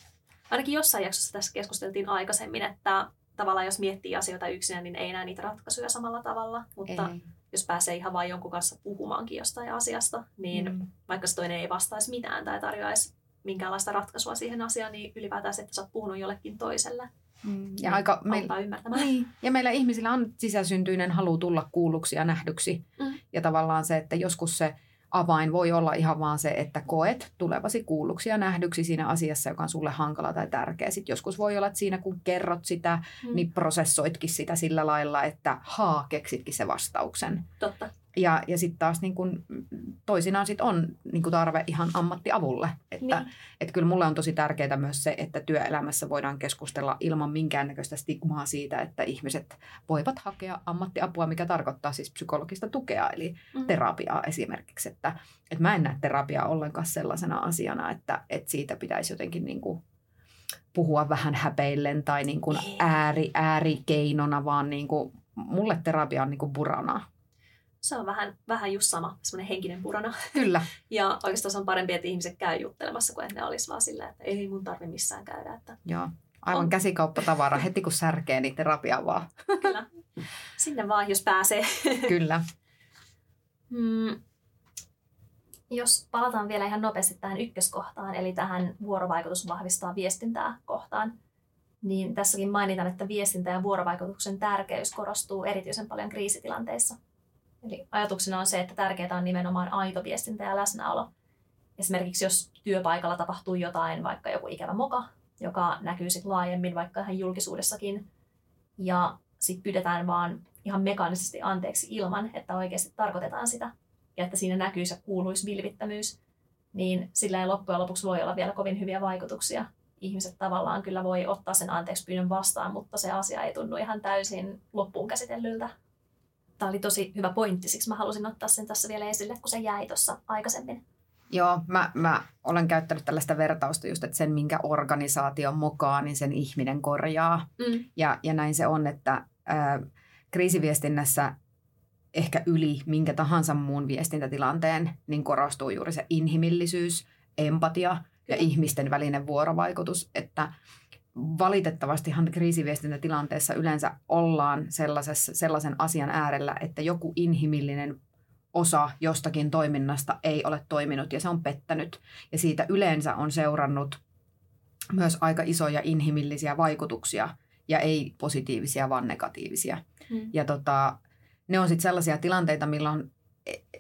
ainakin jossain jaksossa tässä keskusteltiin aikaisemmin, että tavallaan jos miettii asioita yksinä, niin ei näe niitä ratkaisuja samalla tavalla, mutta Ei. jos pääsee ihan vain jonkun kanssa puhumaankin jostain asiasta, niin Mm. vaikka se toinen ei vastaisi mitään tai tarjoaisi minkäänlaista ratkaisua siihen asiaan, niin ylipäätään se, että sä oot puhunut jollekin toiselle, Mm. niin Ja, aika, meil, auttaa ymmärtämään. niin. ja meillä ihmisillä on sisäsyntyinen halu tulla kuulluksi ja nähdyksi. Mm. Ja tavallaan se, että joskus se avain voi olla ihan vaan se, että koet tulevasi kuulluksi ja nähdyksi siinä asiassa, joka on sulle hankala tai tärkeä. Sitten joskus voi olla, että siinä kun kerrot sitä, Mm. niin prosessoitkin sitä sillä lailla, että haa, keksitkin se vastauksen. Totta. Ja, ja sitten taas niin kun, toisinaan sit on niin kun tarve ihan ammattiavulle. Että Niin. et kyllä mulle on tosi tärkeää myös se, että työelämässä voidaan keskustella ilman minkäännäköistä stigmaa siitä, että ihmiset voivat hakea ammattiapua, mikä tarkoittaa siis psykologista tukea, eli Mm. terapiaa esimerkiksi. Että, että mä en näe terapiaa ollenkaan sellaisena asiana, että, että siitä pitäisi jotenkin niin kuin puhua vähän häpeillen tai niin kuin Ei. ääri, äärikeinona, vaan niin kuin, mulle terapia on niin kuin burana. Se on vähän, vähän just sama, semmoinen henkinen purana. Kyllä, Ja oikeastaan se on parempi, että ihmiset käy juttelemassa, kuin että ne olisi vaan silleen, että ei mun tarvi missään käydä. Että joo. Aivan On. käsikauppatavara. Heti kun särkee, niin terapia vaan. kyllä, sinne vaan, jos pääsee. Kyllä. Mm. Jos palataan vielä ihan nopeasti tähän ykköskohtaan, eli tähän vuorovaikutus vahvistaa viestintää kohtaan, niin tässäkin mainitaan, että viestintä ja vuorovaikutuksen tärkeys korostuu erityisen paljon kriisitilanteissa. Eli ajatuksena on se, että tärkeää on nimenomaan aito viestintä ja läsnäolo. Esimerkiksi jos työpaikalla tapahtuu jotain, vaikka joku ikävä moka, joka näkyy sitten laajemmin vaikka ihan julkisuudessakin, ja sitten pyydetään vaan ihan mekaanisesti anteeksi ilman, että oikeasti tarkoitetaan sitä, ja että siinä näkyisi ja kuuluisi vilvittämyys, niin sillä ei loppujen lopuksi voi olla vielä kovin hyviä vaikutuksia. Ihmiset tavallaan kyllä voi ottaa sen anteeksi pyynnön vastaan, mutta se asia ei tunnu ihan täysin loppuun käsitellyltä. Tämä oli tosi hyvä pointti, siksi mä halusin ottaa sen tässä vielä esille, kun se jäi tuossa aikaisemmin. Joo, mä, mä olen käyttänyt tällaista vertausta just, että sen minkä organisaation mukaan, niin sen ihminen korjaa. Mm. Ja, ja näin se on, että ää, kriisiviestinnässä ehkä yli minkä tahansa muun viestintätilanteen, niin korostuu juuri se inhimillisyys, empatia ja Kyllä. ihmisten välinen vuorovaikutus, että valitettavastihan kriisiviestintätilanteessa yleensä ollaan sellaisessa, sellaisen asian äärellä, että joku inhimillinen osa jostakin toiminnasta ei ole toiminut ja se on pettänyt. Ja siitä yleensä on seurannut myös aika isoja inhimillisiä vaikutuksia ja ei positiivisia, vaan negatiivisia. Mm. Ja tota, ne on sitten sellaisia tilanteita, milloin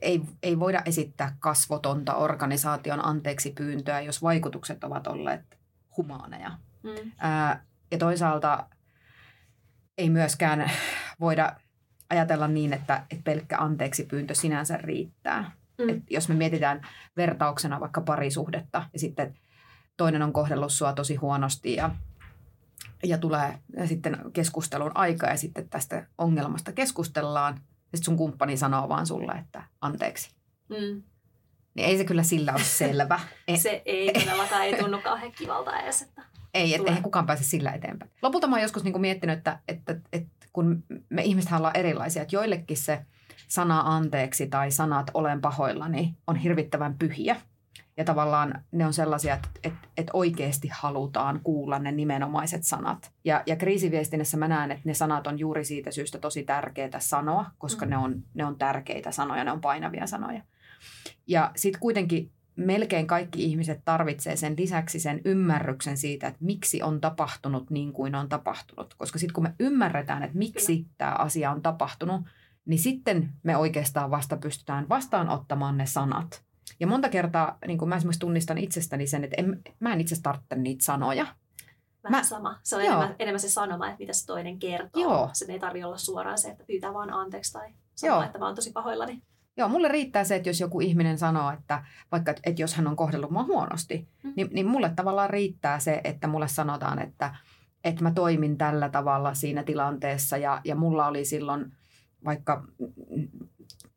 ei, ei voida esittää kasvotonta organisaation anteeksi pyyntöä, jos vaikutukset ovat olleet humaaneja. Mm. Ää, ja toisaalta ei myöskään voida ajatella niin, että, että pelkkä anteeksi pyyntö sinänsä riittää. Mm. Et jos me mietitään vertauksena vaikka parisuhdetta ja sitten toinen on kohdellut sua tosi huonosti ja, ja tulee ja sitten keskustelun aika ja sitten tästä ongelmasta keskustellaan ja sitten sun kumppani sanoo vaan sulle, että anteeksi. Mm. Niin ei se kyllä sillä ole selvä. Ei, Se ei todellakaan ei tunnu kauhean kivalta edes. Että... ei että eihän kukaan pääse sillä eteenpäin. Lopulta mä oon joskus niin kuin miettinyt, että, että, että kun me ihmiset ollaan erilaisia, että joillekin se sana anteeksi tai sanat olen pahoillani on hirvittävän pyhiä. Ja tavallaan ne on sellaisia, että, että, että oikeasti halutaan kuulla ne nimenomaiset sanat. Ja, ja kriisiviestinnässä mä näen, että ne sanat on juuri siitä syystä tosi tärkeitä sanoa, koska Mm. ne, on, ne on tärkeitä sanoja, ne on painavia sanoja. Ja sitten kuitenkin melkein kaikki ihmiset tarvitsee sen lisäksi sen ymmärryksen siitä, että miksi on tapahtunut niin kuin on tapahtunut. Koska sitten kun me ymmärretään, että miksi tämä asia on tapahtunut, niin sitten me oikeastaan vasta pystytään vastaanottamaan ne sanat. Ja monta kertaa, niin kuin mä esimerkiksi tunnistan itsestäni sen, että en, mä en itse tarvitse niitä sanoja. Vähän Mä- sama. Se on Joo. enemmän, enemmän se sanoma, että mitä se toinen kertoo. Joo. Se ei tarvitse olla suoraan se, että pyytää vaan anteeksi tai sanoo, Joo. että mä oon tosi pahoillani. Joo, mulle riittää se, että jos joku ihminen sanoo, että vaikka, että- jos hän on kohdellut mua huonosti, Mm. niin, niin mulle tavallaan riittää se, että mulle sanotaan, että, että mä toimin tällä tavalla siinä tilanteessa ja, ja mulla oli silloin vaikka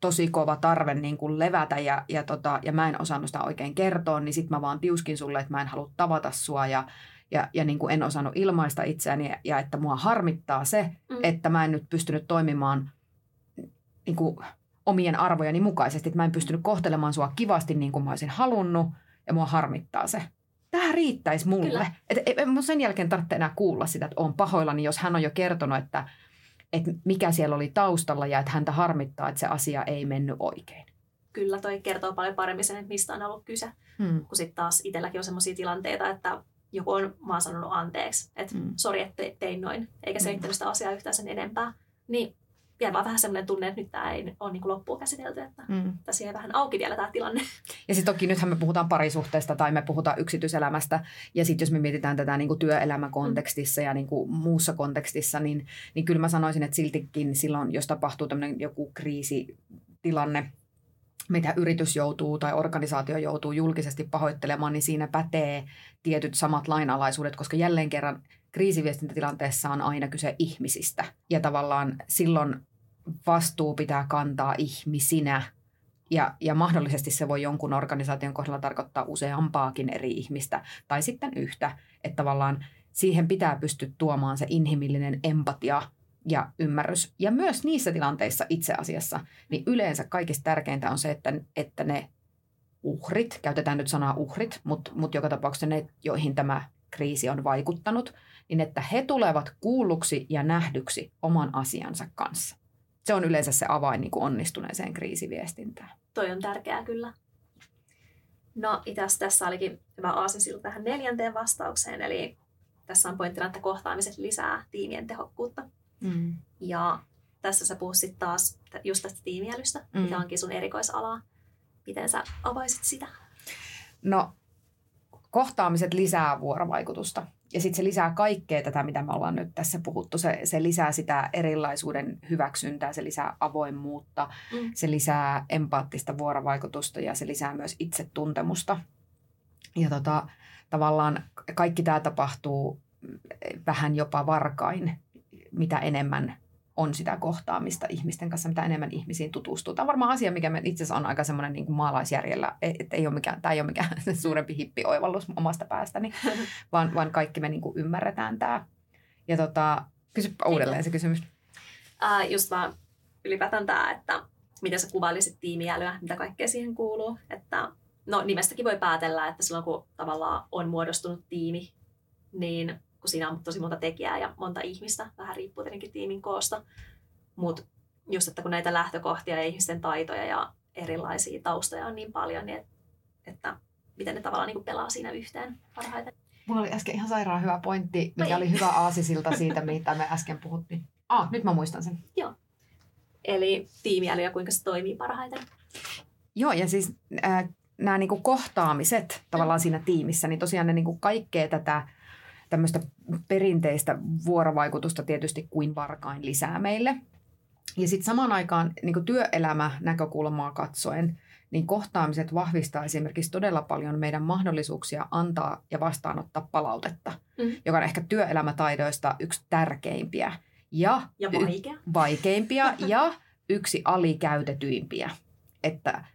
tosi kova tarve niin kuin levätä ja, ja, tota, ja mä en osannut sitä oikein kertoa, niin sit mä vaan tiuskin sulle, että mä en halua tavata sua ja, ja, ja niin kuin en osannut ilmaista itseäni ja, ja että mua harmittaa se, Mm. että mä en nyt pystynyt toimimaan niin kuin omien arvojeni mukaisesti. Että mä en pystynyt kohtelemaan sua kivasti niin kuin mä olisin halunnut ja mua harmittaa se. Tämä riittäisi mulle. Kyllä. Et, et, et mun sen jälkeen tarvitse enää kuulla sitä, että on pahoillani, jos hän on jo kertonut, että, että mikä siellä oli taustalla ja että häntä harmittaa, että se asia ei mennyt oikein. Kyllä toi kertoo paljon paremmin sen, että mistä on ollut kyse. Hmm. Kun sitten taas itselläkin on sellaisia tilanteita, että joku on vaan sanonut anteeksi, että Mm. sori, että te- tein noin, eikä selittänyt sitä asiaa yhtään sen enempää. Niin jää vaan vähän sellainen tunne, että nyt tämä ei ole niin loppuun käsitelty, että Hmm. tässä jäi vähän auki vielä tämä tilanne. Ja sitten toki nythän me puhutaan parisuhteesta tai me puhutaan yksityiselämästä. Ja sitten jos me mietitään tätä niin kuin työelämäkontekstissa ja niin kuin muussa kontekstissa, niin, niin kyllä mä sanoisin, että siltikin silloin, jos tapahtuu tämmöinen joku kriisitilanne, mitä yritys joutuu tai organisaatio joutuu julkisesti pahoittelemaan, niin siinä pätee tietyt samat lainalaisuudet, koska jälleen kerran kriisiviestintätilanteessa on aina kyse ihmisistä. Ja tavallaan silloin vastuu pitää kantaa ihmisinä ja, ja mahdollisesti se voi jonkun organisaation kohdalla tarkoittaa useampaakin eri ihmistä tai sitten yhtä. Että tavallaan siihen pitää pystyä tuomaan se inhimillinen empatia ja ymmärrys. Ja myös niissä tilanteissa itse asiassa, niin yleensä kaikista tärkeintä on se, että, että ne uhrit, käytetään nyt sanaa uhrit, mutta mut joka tapauksessa ne, joihin tämä kriisi on vaikuttanut, niin että he tulevat kuulluksi ja nähdyksi oman asiansa kanssa. Se on yleensä se avain niin kuin onnistuneeseen kriisiviestintään. Toi on tärkeää kyllä. No itse asiassa tässä olikin hyvä aasinsilta tähän neljänteen vastaukseen, eli tässä on pointtina, että kohtaamiset lisää tiimien tehokkuutta. Mm. Ja tässä sä puhut sit taas just tästä tiimiälystä, mm. mikä onkin sun erikoisalaa. Miten sä avaisit sitä? No, kohtaamiset lisää vuorovaikutusta. Ja sitten se lisää kaikkea tätä, mitä me ollaan nyt tässä puhuttu. Se, se lisää sitä erilaisuuden hyväksyntää, se lisää avoimuutta, Mm. se lisää empaattista vuorovaikutusta ja se lisää myös itsetuntemusta. Ja tota, tavallaan kaikki tämä tapahtuu vähän jopa varkain, mitä enemmän on sitä kohtaamista ihmisten kanssa, mitä enemmän ihmisiin tutustuu. Tämä on varmaan asia, mikä me itse asiassa on aika semmoinen niin kuin maalaisjärjellä, että ei ole mikään, tämä ei ole mikään suurempi hippioivallus omasta päästäni, vaan, vaan kaikki me niin kuin ymmärretään tämä. Ja tota, kysypä uudelleen se kysymys. Ää, just vaan ylipäätään tämä, että miten sä kuvailisit tiimiälyä, mitä kaikkea siihen kuuluu. Että, no nimestäkin voi päätellä, että silloin kun tavallaan on muodostunut tiimi, niin kun siinä on tosi monta tekijää ja monta ihmistä, vähän riippuu tietenkin tiimin koosta, mutta just, että kun näitä lähtökohtia ja ihmisten taitoja ja erilaisia taustoja on niin paljon, niin et, että miten ne tavallaan niin pelaa siinä yhteen parhaiten. Mulla oli äsken ihan sairaan hyvä pointti, mikä Ai. oli hyvä aasisilta siitä, mitä me äsken puhuttiin. Ah, nyt mä muistan sen. Eli tiimiäly ja kuinka se toimii parhaiten. Joo, ja siis äh, nämä niin kuin kohtaamiset tavallaan siinä tiimissä, niin tosiaan ne niin kuin kaikkea tätä tämmöistä perinteistä vuorovaikutusta tietysti kuin varkain lisää meille. Ja sitten samaan aikaan niin työelämä näkökulmaa katsoen, niin kohtaamiset vahvistaa esimerkiksi todella paljon meidän mahdollisuuksia antaa ja vastaanottaa palautetta, mm. joka on ehkä työelämätaidoista yksi tärkeimpiä ja, ja vaikea. y- vaikeimpia ja yksi alikäytetyimpiä. Että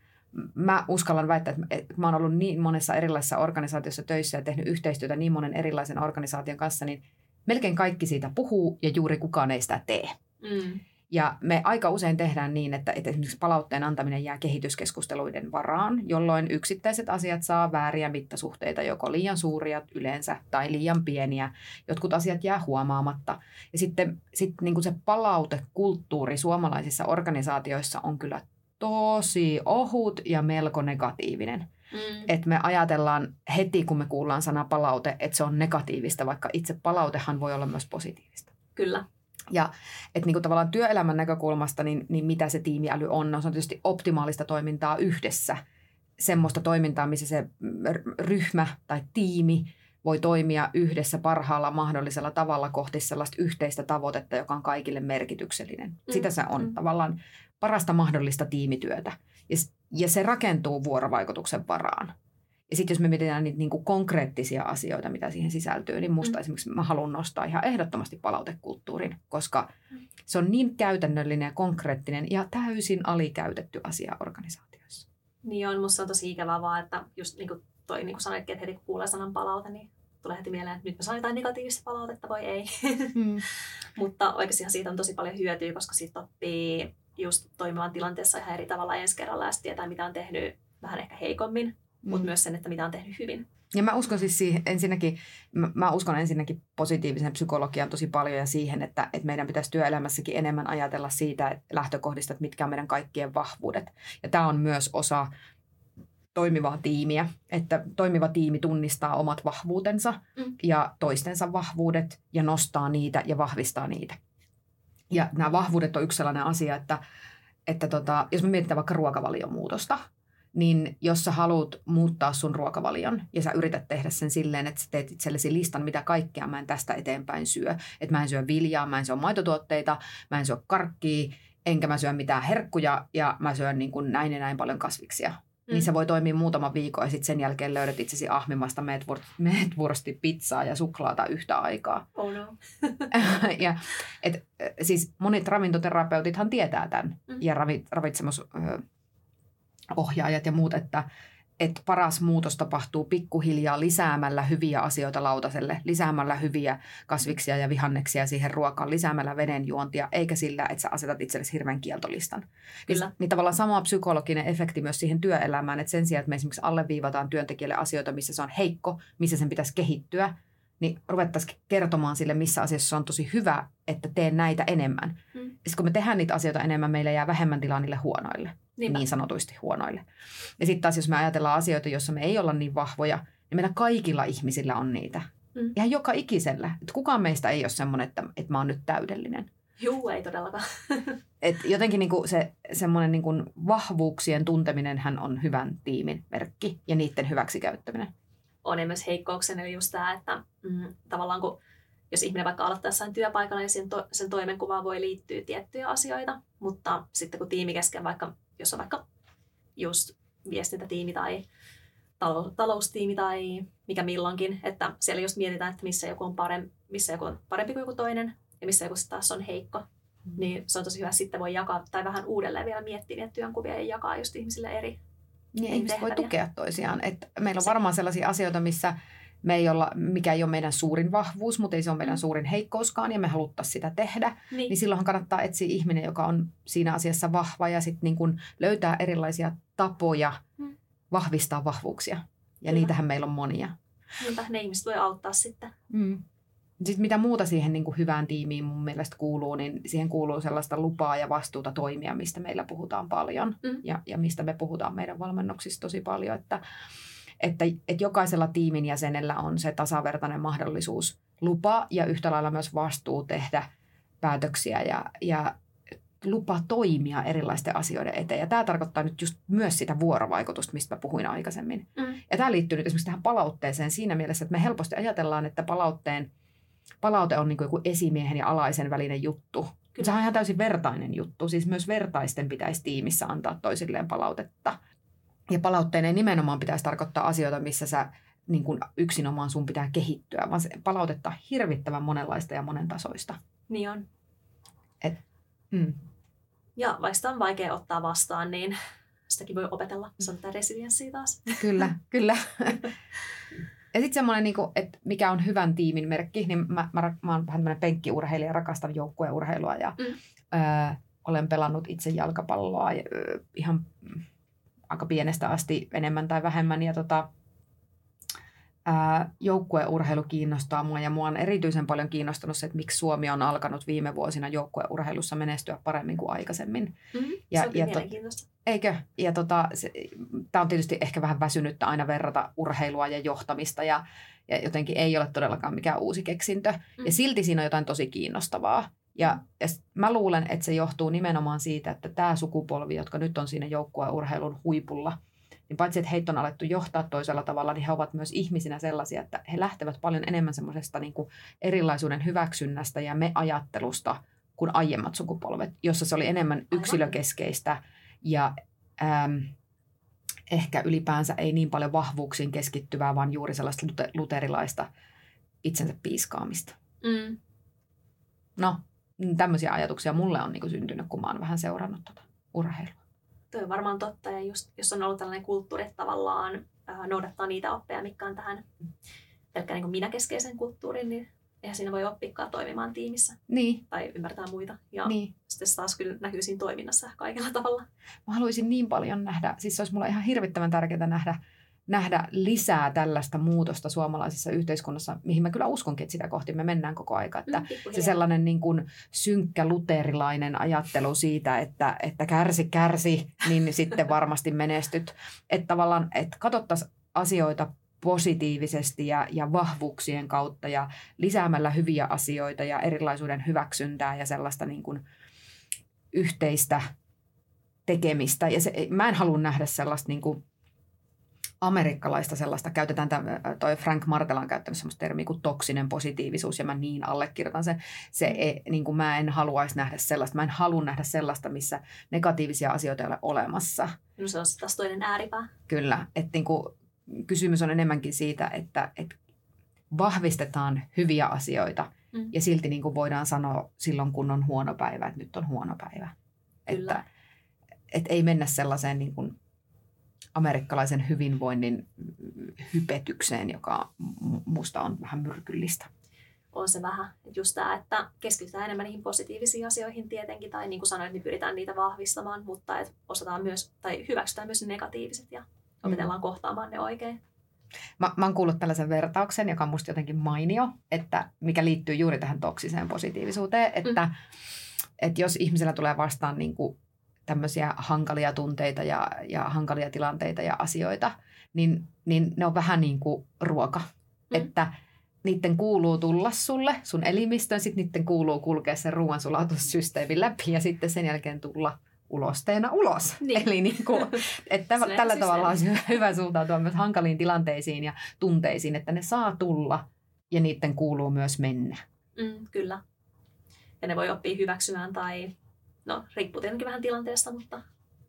mä uskallan väittää, että mä oon ollut niin monessa erilaisessa organisaatiossa töissä ja tehnyt yhteistyötä niin monen erilaisen organisaation kanssa, niin melkein kaikki siitä puhuu ja juuri kukaan ei sitä tee. Mm. Ja me aika usein tehdään niin, että, että esimerkiksi palautteen antaminen jää kehityskeskusteluiden varaan, jolloin yksittäiset asiat saa vääriä mittasuhteita, joko liian suuria yleensä tai liian pieniä. Jotkut asiat jää huomaamatta. Ja sitten sit niin kuin se palautekulttuuri suomalaisissa organisaatioissa on kyllä tosi ohut ja melko negatiivinen. Mm. Että me ajatellaan heti, kun me kuullaan sana palaute, että se on negatiivista, vaikka itse palautehan voi olla myös positiivista. Kyllä. Ja että niin kuin tavallaan työelämän näkökulmasta, niin, niin mitä se tiimiäly on? No, se on tietysti optimaalista toimintaa yhdessä. Semmoista toimintaa, missä se ryhmä tai tiimi voi toimia yhdessä parhaalla mahdollisella tavalla kohti sellaista yhteistä tavoitetta, joka on kaikille merkityksellinen. Mm. Sitä se on mm. tavallaan parasta mahdollista tiimityötä. Ja, ja se rakentuu vuorovaikutuksen varaan. Ja sitten jos me mietitään niitä niin kuin konkreettisia asioita, mitä siihen sisältyy, niin musta mm. esimerkiksi mä haluan nostaa ihan ehdottomasti palautekulttuurin, koska mm. se on niin käytännöllinen ja konkreettinen ja täysin alikäytetty asia organisaatioissa. Niin on, musta on tosi ikävää vaan, että just niin kuin toi niin kuin sanoitkin, että heti kun kuulee sanan palaute, niin tulee heti mieleen, että nyt mä saan jotain negatiivista palautetta, voi ei. Mm. Mutta oikeasti siitä on tosi paljon hyötyä, koska siitä oppii just toimivan tilanteessa ihan eri tavalla ensi kerralla ja tietää, mitä on tehnyt vähän ehkä heikommin, mm. mutta myös sen, että mitä on tehnyt hyvin. Ja mä uskon siis siihen, ensinnäkin, mä, mä uskon ensinnäkin positiivisen psykologian tosi paljon ja siihen, että, että meidän pitäisi työelämässäkin enemmän ajatella siitä että lähtökohdista, että mitkä on meidän kaikkien vahvuudet. Ja tämä on myös osa toimivaa tiimiä, että toimiva tiimi tunnistaa omat vahvuutensa mm. ja toistensa vahvuudet ja nostaa niitä ja vahvistaa niitä. Ja nämä vahvuudet on yksi sellainen asia, että, että tota, jos me mietitään vaikka ruokavalion muutosta, niin jos sä haluat muuttaa sun ruokavalion ja sä yrität tehdä sen silleen, että sä teet itsellesi listan, mitä kaikkea mä en tästä eteenpäin syö. Että mä en syö viljaa, mä en syö maitotuotteita, mä en syö karkkia, enkä mä syö mitään herkkuja ja mä syön niin kuin näin ja näin paljon kasviksia. Mm. Niin se voi toimia muutama viikko ja sitten sen jälkeen löydät itsesi ahmimasta meetwursti pizzaa ja suklaata yhtä aikaa. Oh no. ja, et, siis monet ravintoterapeutithan tietää tämän mm. ja ravi, ravitsemusohjaajat ja muut, että että paras muutos tapahtuu pikkuhiljaa lisäämällä hyviä asioita lautaselle, lisäämällä hyviä kasviksia ja vihanneksia siihen ruokaan, lisäämällä vedenjuontia, eikä sillä, että sä asetat itsellesi hirveän kieltolistan. Kyllä. Niin, niin tavallaan sama psykologinen efekti myös siihen työelämään, että sen sijaan, että me esimerkiksi alleviivataan työntekijälle asioita, missä se on heikko, missä sen pitäisi kehittyä, niin ruvettaisiin kertomaan sille, missä asiassa on tosi hyvä, että teen näitä enemmän. Mm. Sitten kun me tehdään niitä asioita enemmän, meillä jää vähemmän tilaa niille huonoille. Niinpä. niin sanotusti huonoille. Ja sitten taas, jos me ajatellaan asioita, joissa me ei olla niin vahvoja, niin meillä kaikilla ihmisillä on niitä. Mm. Ihan joka ikisellä. Et kukaan meistä ei ole semmoinen, että, että mä oon nyt täydellinen. Juu, ei todellakaan. Et jotenkin niinku se semmoinen niinku vahvuuksien tunteminen hän on hyvän tiimin merkki ja niiden hyväksi käyttäminen. On ja myös heikkouksena just tämä, että mm, tavallaan kun jos ihminen vaikka aloittaa jossain työpaikalla, niin sen, to, sen toimenkuvaan voi liittyä tiettyjä asioita, mutta sitten kun tiimi kesken vaikka jos on vaikka just viestintätiimi tai taloustiimi tai mikä milloinkin, että siellä just mietitään, että missä joku on parempi, missä joku on parempi kuin joku toinen ja missä joku taas on heikko. Mm. Niin se on tosi hyvä, sitten voi jakaa tai vähän uudelleen vielä miettiä niitä työnkuvia ja jakaa just ihmisille eri Niin ihmiset voi tukea toisiaan. Että meillä on varmaan sellaisia asioita, missä me ei olla, mikä ei ole meidän suurin vahvuus, mutta ei se ole meidän suurin heikkouskaan ja me haluttaisiin sitä tehdä, niin, niin silloinhan kannattaa etsiä ihminen, joka on siinä asiassa vahva ja sitten niin kun löytää erilaisia tapoja mm. vahvistaa vahvuuksia. Ja Kyllä. niitähän meillä on monia. Niinpä, ne ihmiset voi auttaa sitten. Mm. Sitten mitä muuta siihen niin kuin hyvään tiimiin mun mielestä kuuluu, niin siihen kuuluu sellaista lupaa ja vastuuta toimia, mistä meillä puhutaan paljon mm. ja, ja mistä me puhutaan meidän valmennuksissa tosi paljon, että että, että jokaisella tiimin jäsenellä on se tasavertainen mahdollisuus lupa ja yhtä lailla myös vastuu tehdä päätöksiä ja, ja lupa toimia erilaisten asioiden eteen. Ja tämä tarkoittaa nyt just myös sitä vuorovaikutusta, mistä mä puhuin aikaisemmin. Mm. Ja tämä liittyy nyt esimerkiksi tähän palautteeseen siinä mielessä, että me helposti ajatellaan, että palautteen, palaute on niin kuin joku esimiehen ja alaisen välinen juttu. Kyllä. Se on ihan täysin vertainen juttu. Siis myös vertaisten pitäisi tiimissä antaa toisilleen palautetta. Ja palautteen ei nimenomaan pitäisi tarkoittaa asioita, missä sä niin kuin yksinomaan sun pitää kehittyä, vaan se palautetta hirvittävän monenlaista ja monentasoista. Niin on. Mm. Ja vaikka sitä on vaikea ottaa vastaan, niin sitäkin voi opetella. Se on tämä resilienssi taas. Kyllä, kyllä. Ja sitten semmoinen, niin että mikä on hyvän tiimin merkki, niin mä, mä, mä oon vähän tämmöinen penkkiurheilija, rakastan joukkueurheilua ja Mm. ö, olen pelannut itse jalkapalloa ö, ihan mm, aika pienestä asti enemmän tai vähemmän. Ja tota, ää, joukkueurheilu kiinnostaa mua ja mua on erityisen paljon kiinnostanut se, että miksi Suomi on alkanut viime vuosina joukkueurheilussa menestyä paremmin kuin aikaisemmin. Mm-hmm. Ja- se ja to- mielenkiintoista. Eikö? Ja tota, tämä on tietysti ehkä vähän väsynyttä aina verrata urheilua ja johtamista ja, ja jotenkin ei ole todellakaan mikään uusi keksintö. Mm. Ja silti siinä on jotain tosi kiinnostavaa. Ja, ja s- mä luulen, että se johtuu nimenomaan siitä, että tämä sukupolvi, jotka nyt on siinä joukkueurheilun huipulla, niin paitsi että heitä on alettu johtaa toisella tavalla, niin he ovat myös ihmisinä sellaisia, että he lähtevät paljon enemmän semmoisesta niin kuin erilaisuuden hyväksynnästä ja me-ajattelusta kuin aiemmat sukupolvet, jossa se oli enemmän yksilökeskeistä ja äm, ehkä ylipäänsä ei niin paljon vahvuuksiin keskittyvää, vaan juuri sellaista lute- luterilaista itsensä piiskaamista. Mm. No, tämmöisiä ajatuksia mulle on niin kuin syntynyt, kun mä oon vähän seurannut tuota urheilua. Toi on varmaan totta, ja just, jos on ollut tällainen kulttuuri, että tavallaan ää, noudattaa niitä oppeja, mitkä on tähän pelkkään niin minäkeskeisen kulttuurin, niin eihän siinä voi oppikaan toimimaan tiimissä Niin, tai ymmärtää muita. Ja niin. sitten se taas kyllä näkyy siinä toiminnassa kaikella tavalla. Mä haluaisin niin paljon nähdä, siis se olisi mulle ihan hirvittävän tärkeää nähdä, nähdä lisää tällaista muutosta suomalaisessa yhteiskunnassa, mihin mä kyllä uskonkin, että sitä kohti me mennään koko aika. Että Mm, se sellainen niin kuin synkkä luterilainen ajattelu siitä, että, että kärsi, kärsi, niin sitten varmasti menestyt. Että tavallaan, että katsottaisiin asioita positiivisesti ja, ja vahvuuksien kautta ja lisäämällä hyviä asioita ja erilaisuuden hyväksyntää ja sellaista niin kuin yhteistä tekemistä. Ja se, mä en halua nähdä sellaista niin kuin amerikkalaista sellaista, käytetään tämä, toi Frank Martela on käyttänyt sellaista termiä kuin toksinen positiivisuus, ja mä niin allekirjoitan sen. Se ei, niin kuin mä en haluaisi nähdä sellaista, mä en halua nähdä sellaista, missä negatiivisia asioita ei ole olemassa. No se on taas toinen ääripää. Kyllä, että niin kuin, kysymys on enemmänkin siitä, että, että vahvistetaan hyviä asioita, Mm. ja silti niin kuin voidaan sanoa silloin, kun on huono päivä, että nyt on huono päivä. Kyllä. Että, että ei mennä sellaiseen niin kuin amerikkalaisen hyvinvoinnin hypetykseen, joka musta on vähän myrkyllistä. on se vähän just tämä, että keskitytään enemmän niihin positiivisiin asioihin tietenkin, tai niin kuin sanoit, niin pyritään niitä vahvistamaan, mutta et osataan myös, tai hyväksytään myös ne negatiiviset ja opetellaan kohtaamaan ne oikein. Mä, mä oon kuullut tällaisen vertauksen, joka on musta jotenkin mainio, että mikä liittyy juuri tähän toksiseen positiivisuuteen, että, mm. että jos ihmisellä tulee vastaan niin kuin tämmöisiä hankalia tunteita ja, ja hankalia tilanteita ja asioita, niin, niin ne on vähän niin kuin ruoka. Mm. Että niiden kuuluu tulla sulle, sun elimistöön, sitten niiden kuuluu kulkea sen ruoansulautussysteemin läpi ja sitten sen jälkeen tulla ulosteena ulos. Niin. Eli niin kuin, että on tällä systeemi. tavalla olisi hyvä suuntautua myös hankaliin tilanteisiin ja tunteisiin, että ne saa tulla ja niiden kuuluu myös mennä. Mm, kyllä. Ja ne voi oppia hyväksymään tai, no riippuu tietenkin vähän tilanteesta, mutta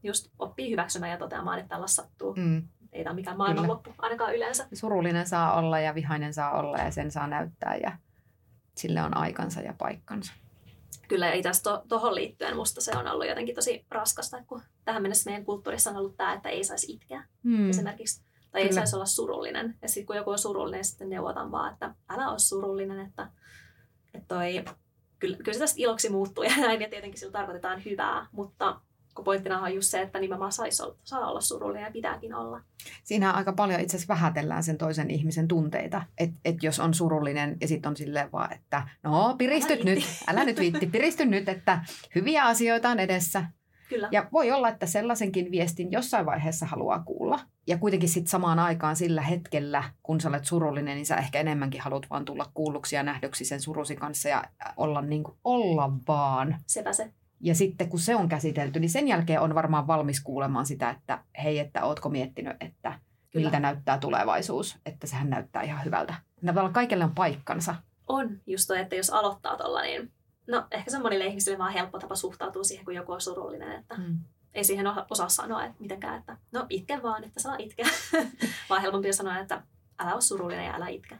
just oppii hyväksymään ja toteamaan, että tällaista sattuu. Mm. Ei tämä mikään maailmanloppu, ainakaan yleensä. Surullinen saa olla ja vihainen saa olla ja sen saa näyttää ja sille on aikansa ja paikkansa. Kyllä, ja itse asiassa tuohon liittyen musta se on ollut jotenkin tosi raskasta, kun tähän mennessä meidän kulttuurissa on ollut tämä, että ei saisi itkeä Mm. esimerkiksi. Tai ei Kyllä. saisi olla surullinen. Ja sitten kun joku on surullinen, sitten neuvotan vaan, että älä ole surullinen, että, että toi, kyllä, kyllä se tästä iloksi muuttuu ja näin, ja tietenkin sillä tarkoitetaan hyvää, mutta kun pointtina on just se, että nimenomaan saisi olla, saa olla surullinen ja pitääkin olla. Siinä aika paljon itse asiassa vähätellään sen toisen ihmisen tunteita. Että et jos on surullinen ja sitten on silleen vaan, että no piristyt Älä nyt, viitti. älä nyt viitti, piristy nyt, että hyviä asioita on edessä. Kyllä. Ja voi olla, että sellaisenkin viestin jossain vaiheessa haluaa kuulla. Ja kuitenkin sitten samaan aikaan sillä hetkellä, kun sä olet surullinen, niin sä ehkä enemmänkin haluat vaan tulla kuulluksi ja nähdyksi sen surusi kanssa ja olla niin kuin olla vaan. Sepä se. Ja sitten kun se on käsitelty, niin sen jälkeen on varmaan valmis kuulemaan sitä, että hei, että ootko miettinyt, että Kyllä. miltä näyttää tulevaisuus, että sehän näyttää ihan hyvältä. Tavallaan kaikille on paikkansa. On just toi, että jos aloittaa tuolla, niin no ehkä se on monille ihmisille vaan helppo tapa suhtautua siihen, kun joku on surullinen, että mm. ei siihen osaa sanoa että mitenkään, että no itke vaan, että saa itkeä, vaan helpompi sanoa, että älä ole surullinen ja älä itke.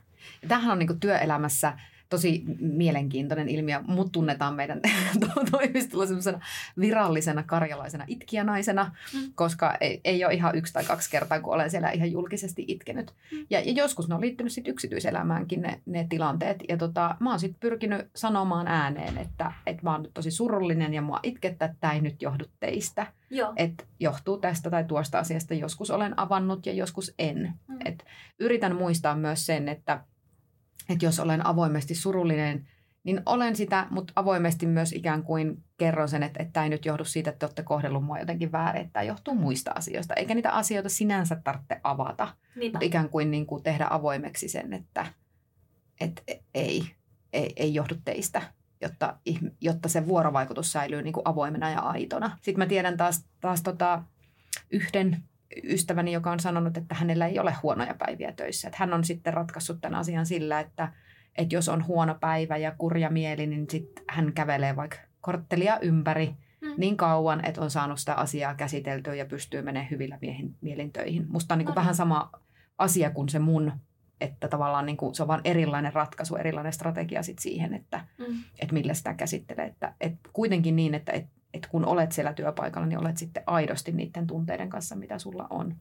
Tämähän on niin työelämässä tosi mielenkiintoinen ilmiö. Mut tunnetaan meidän toimistolla semmoisena virallisena karjalaisena itkijänaisena, mm. koska ei, ei ole ihan yksi tai kaksi kertaa, kun olen siellä ihan julkisesti itkenyt. Mm. Ja, ja joskus ne on liittynyt sit yksityiselämäänkin ne, ne tilanteet. Ja tota, mä oon sitten pyrkinyt sanomaan ääneen, että, että mä oon nyt tosi surullinen ja mua itkettä, että tämä ei nyt johdu teistä. Että johtuu tästä tai tuosta asiasta. Joskus olen avannut ja joskus en. Mm. Et yritän muistaa myös sen, että että jos olen avoimesti surullinen, niin olen sitä, mutta avoimesti myös ikään kuin kerron sen, että, että tämä ei nyt johdu siitä, että te olette kohdellut mua jotenkin väärin, että tämä johtuu muista asioista. Eikä niitä asioita sinänsä tarvitse avata, Niinpä. mutta ikään kuin, niin kuin tehdä avoimeksi sen, että, että ei, ei, ei johdu teistä, jotta, jotta se vuorovaikutus säilyy niin kuin avoimena ja aitona. Sitten mä tiedän taas, taas tota, yhden ystäväni, joka on sanonut, että hänellä ei ole huonoja päiviä töissä. Että hän on sitten ratkaissut tämän asian sillä, että, että jos on huono päivä ja kurja mieli, niin sitten hän kävelee vaikka korttelia ympäri mm. niin kauan, että on saanut sitä asiaa käsiteltyä ja pystyy menemään hyvillä miehin, mielin töihin. Musta on niin kuin vähän sama asia kuin se mun, että tavallaan niin kuin se on vain erilainen ratkaisu, erilainen strategia sit siihen, että, mm. että millä sitä käsittelee. Että, että kuitenkin niin, että, että että kun olet siellä työpaikalla, niin olet sitten aidosti niiden tunteiden kanssa, mitä sulla on.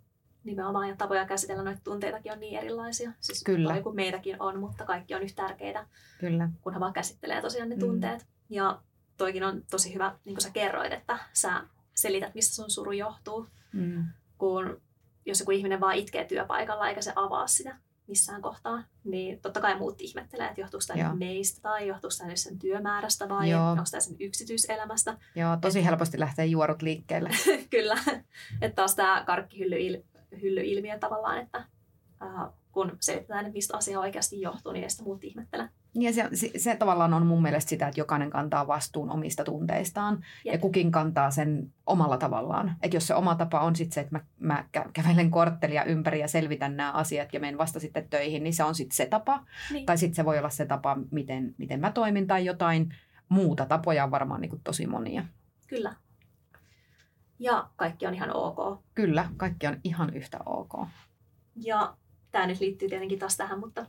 Nimenomaan, ja tapoja käsitellä noita tunteitakin on niin erilaisia. Siis Kyllä. kuin meitäkin on, mutta kaikki on yhtä tärkeitä, Kyllä. kunhan vaan käsittelee tosiaan ne mm. tunteet. Ja toikin on tosi hyvä, niin kuin sä kerroit, että sä selität, mistä sun suru johtuu. Mm. Kun jos joku ihminen vaan itkee työpaikalla eikä se avaa sitä, missään kohtaa, niin totta kai muut ihmettelee, että johtuuko tämä meistä tai johtuuko tämä sen työmäärästä vai onko tämä sen yksityiselämästä. Joo, tosi Et... helposti lähtee juorut liikkeelle. Kyllä, että taas tämä karkkihylly-ilmiö tavallaan, että äh, kun selitetään, että mistä asia oikeasti johtuu, niin sitä muut ihmettelee. Ja se, se, se tavallaan on mun mielestä sitä, että jokainen kantaa vastuun omista tunteistaan Jep. ja kukin kantaa sen omalla tavallaan. Että jos se oma tapa on sitten se, että mä, mä kävelen korttelia ympäri ja selvitän nämä asiat ja menen vasta sitten töihin, niin se on sitten se tapa. Niin. Tai sitten se voi olla se tapa, miten, miten mä toimin tai jotain muuta. Tapoja on varmaan niin kuin tosi monia. Kyllä. Ja kaikki on ihan ok. Kyllä, kaikki on ihan yhtä ok. Ja tämä nyt liittyy tietenkin taas tähän, mutta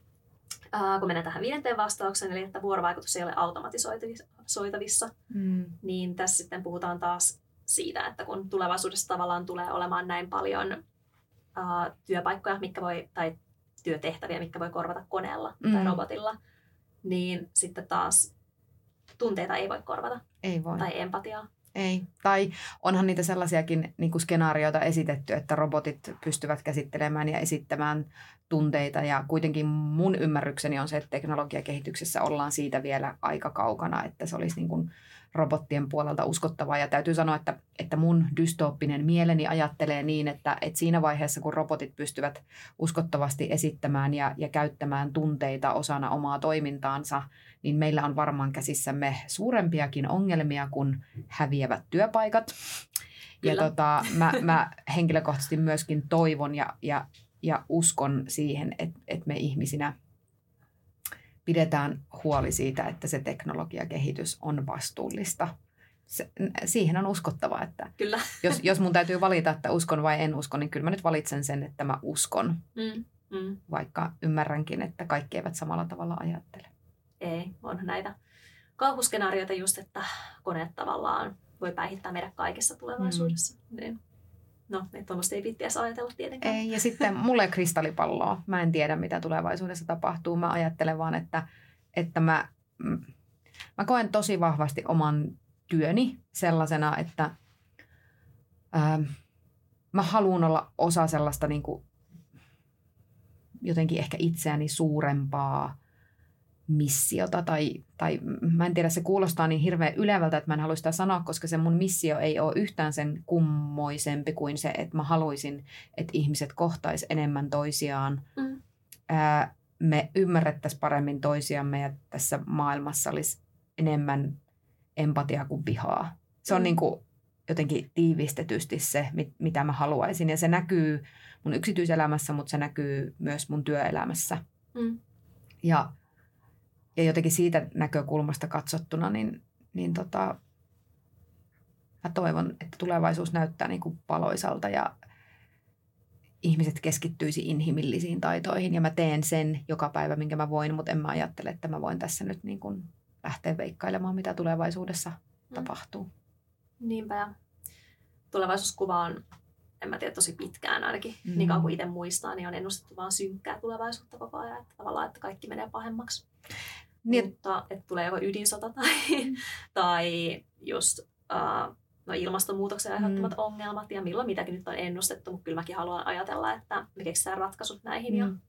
äh, kun mennään tähän viidenteen vastaukseen, eli että vuorovaikutus ei ole automatisoitavissa, mm. niin tässä sitten puhutaan taas siitä, että kun tulevaisuudessa tavallaan tulee olemaan näin paljon äh, työpaikkoja, mitkä voi, tai työtehtäviä, mitkä voi korvata koneella mm. tai robotilla, niin sitten taas tunteita ei voi korvata. Ei voi. Tai empatiaa. Ei. Tai onhan niitä sellaisiakin niin kuin skenaarioita esitetty, että robotit pystyvät käsittelemään ja esittämään tunteita. Ja kuitenkin mun ymmärrykseni on se, että teknologiakehityksessä ollaan siitä vielä aika kaukana, että se olisi niin kuin robottien puolelta uskottavaa. Ja täytyy sanoa, että, että mun dystooppinen mieleni ajattelee niin, että, että siinä vaiheessa, kun robotit pystyvät uskottavasti esittämään ja, ja käyttämään tunteita osana omaa toimintaansa, niin meillä on varmaan käsissämme suurempiakin ongelmia kuin häviävät työpaikat. Kyllä. Ja tota, mä, mä henkilökohtaisesti myöskin toivon ja, ja, ja uskon siihen, että, että me ihmisinä pidetään huoli siitä, että se teknologiakehitys on vastuullista. Se, siihen on uskottava, että kyllä. Jos, jos mun täytyy valita, että uskon vai en usko, niin kyllä mä nyt valitsen sen, että mä uskon. Mm, mm. Vaikka ymmärränkin, että kaikki eivät samalla tavalla ajattele. Ei, on näitä kauhuskenaarioita just, että koneet tavallaan voi päihittää meidät kaikessa tulevaisuudessa. Mm. Niin. No, että tuommoista ei pitää ajatella tietenkään. Ei, ja sitten mulle kristallipalloa. Mä en tiedä, mitä tulevaisuudessa tapahtuu. Mä ajattelen vaan, että, että mä, mm, mä koen tosi vahvasti oman työni sellaisena, että ää, mä haluan olla osa sellaista niin kuin, jotenkin ehkä itseäni suurempaa missiota tai, tai mä en tiedä, se kuulostaa niin hirveän ylevältä, että mä en halua sitä sanoa, koska se mun missio ei ole yhtään sen kummoisempi kuin se, että mä haluaisin, että ihmiset kohtais enemmän toisiaan. Mm. Ää, me ymmärrettäisiin paremmin toisiamme ja tässä maailmassa olisi enemmän empatiaa kuin vihaa. Se on Mm. niin kuin jotenkin tiivistetysti se, mit- mitä mä haluaisin. Ja se näkyy mun yksityiselämässä, mutta se näkyy myös mun työelämässä. Mm. Ja, ja jotenkin siitä näkökulmasta katsottuna, niin, niin tota, mä toivon, että tulevaisuus näyttää niin kuin valoisalta ja ihmiset keskittyisi inhimillisiin taitoihin. Ja mä teen sen joka päivä, minkä mä voin, mutta en mä ajattele, että mä voin tässä nyt niin kuin lähteä veikkailemaan, mitä tulevaisuudessa Mm. tapahtuu. Niinpä ja tulevaisuuskuva on, en mä tiedä, tosi pitkään ainakin. Mm. Mm. Niin kauan kuin itse muistaa, niin on ennustettu vaan synkkää tulevaisuutta koko ajan. Että tavallaan, että kaikki menee pahemmaksi. Niin, Mutta että tulee joko ydinsota tai, tai just uh, no ilmastonmuutoksen aiheuttamat Mm. mm. ongelmat ja milloin mitäkin nyt on ennustettu. Mutta kyllä mäkin haluan ajatella, että me keksitään ratkaisut näihin ja Mm.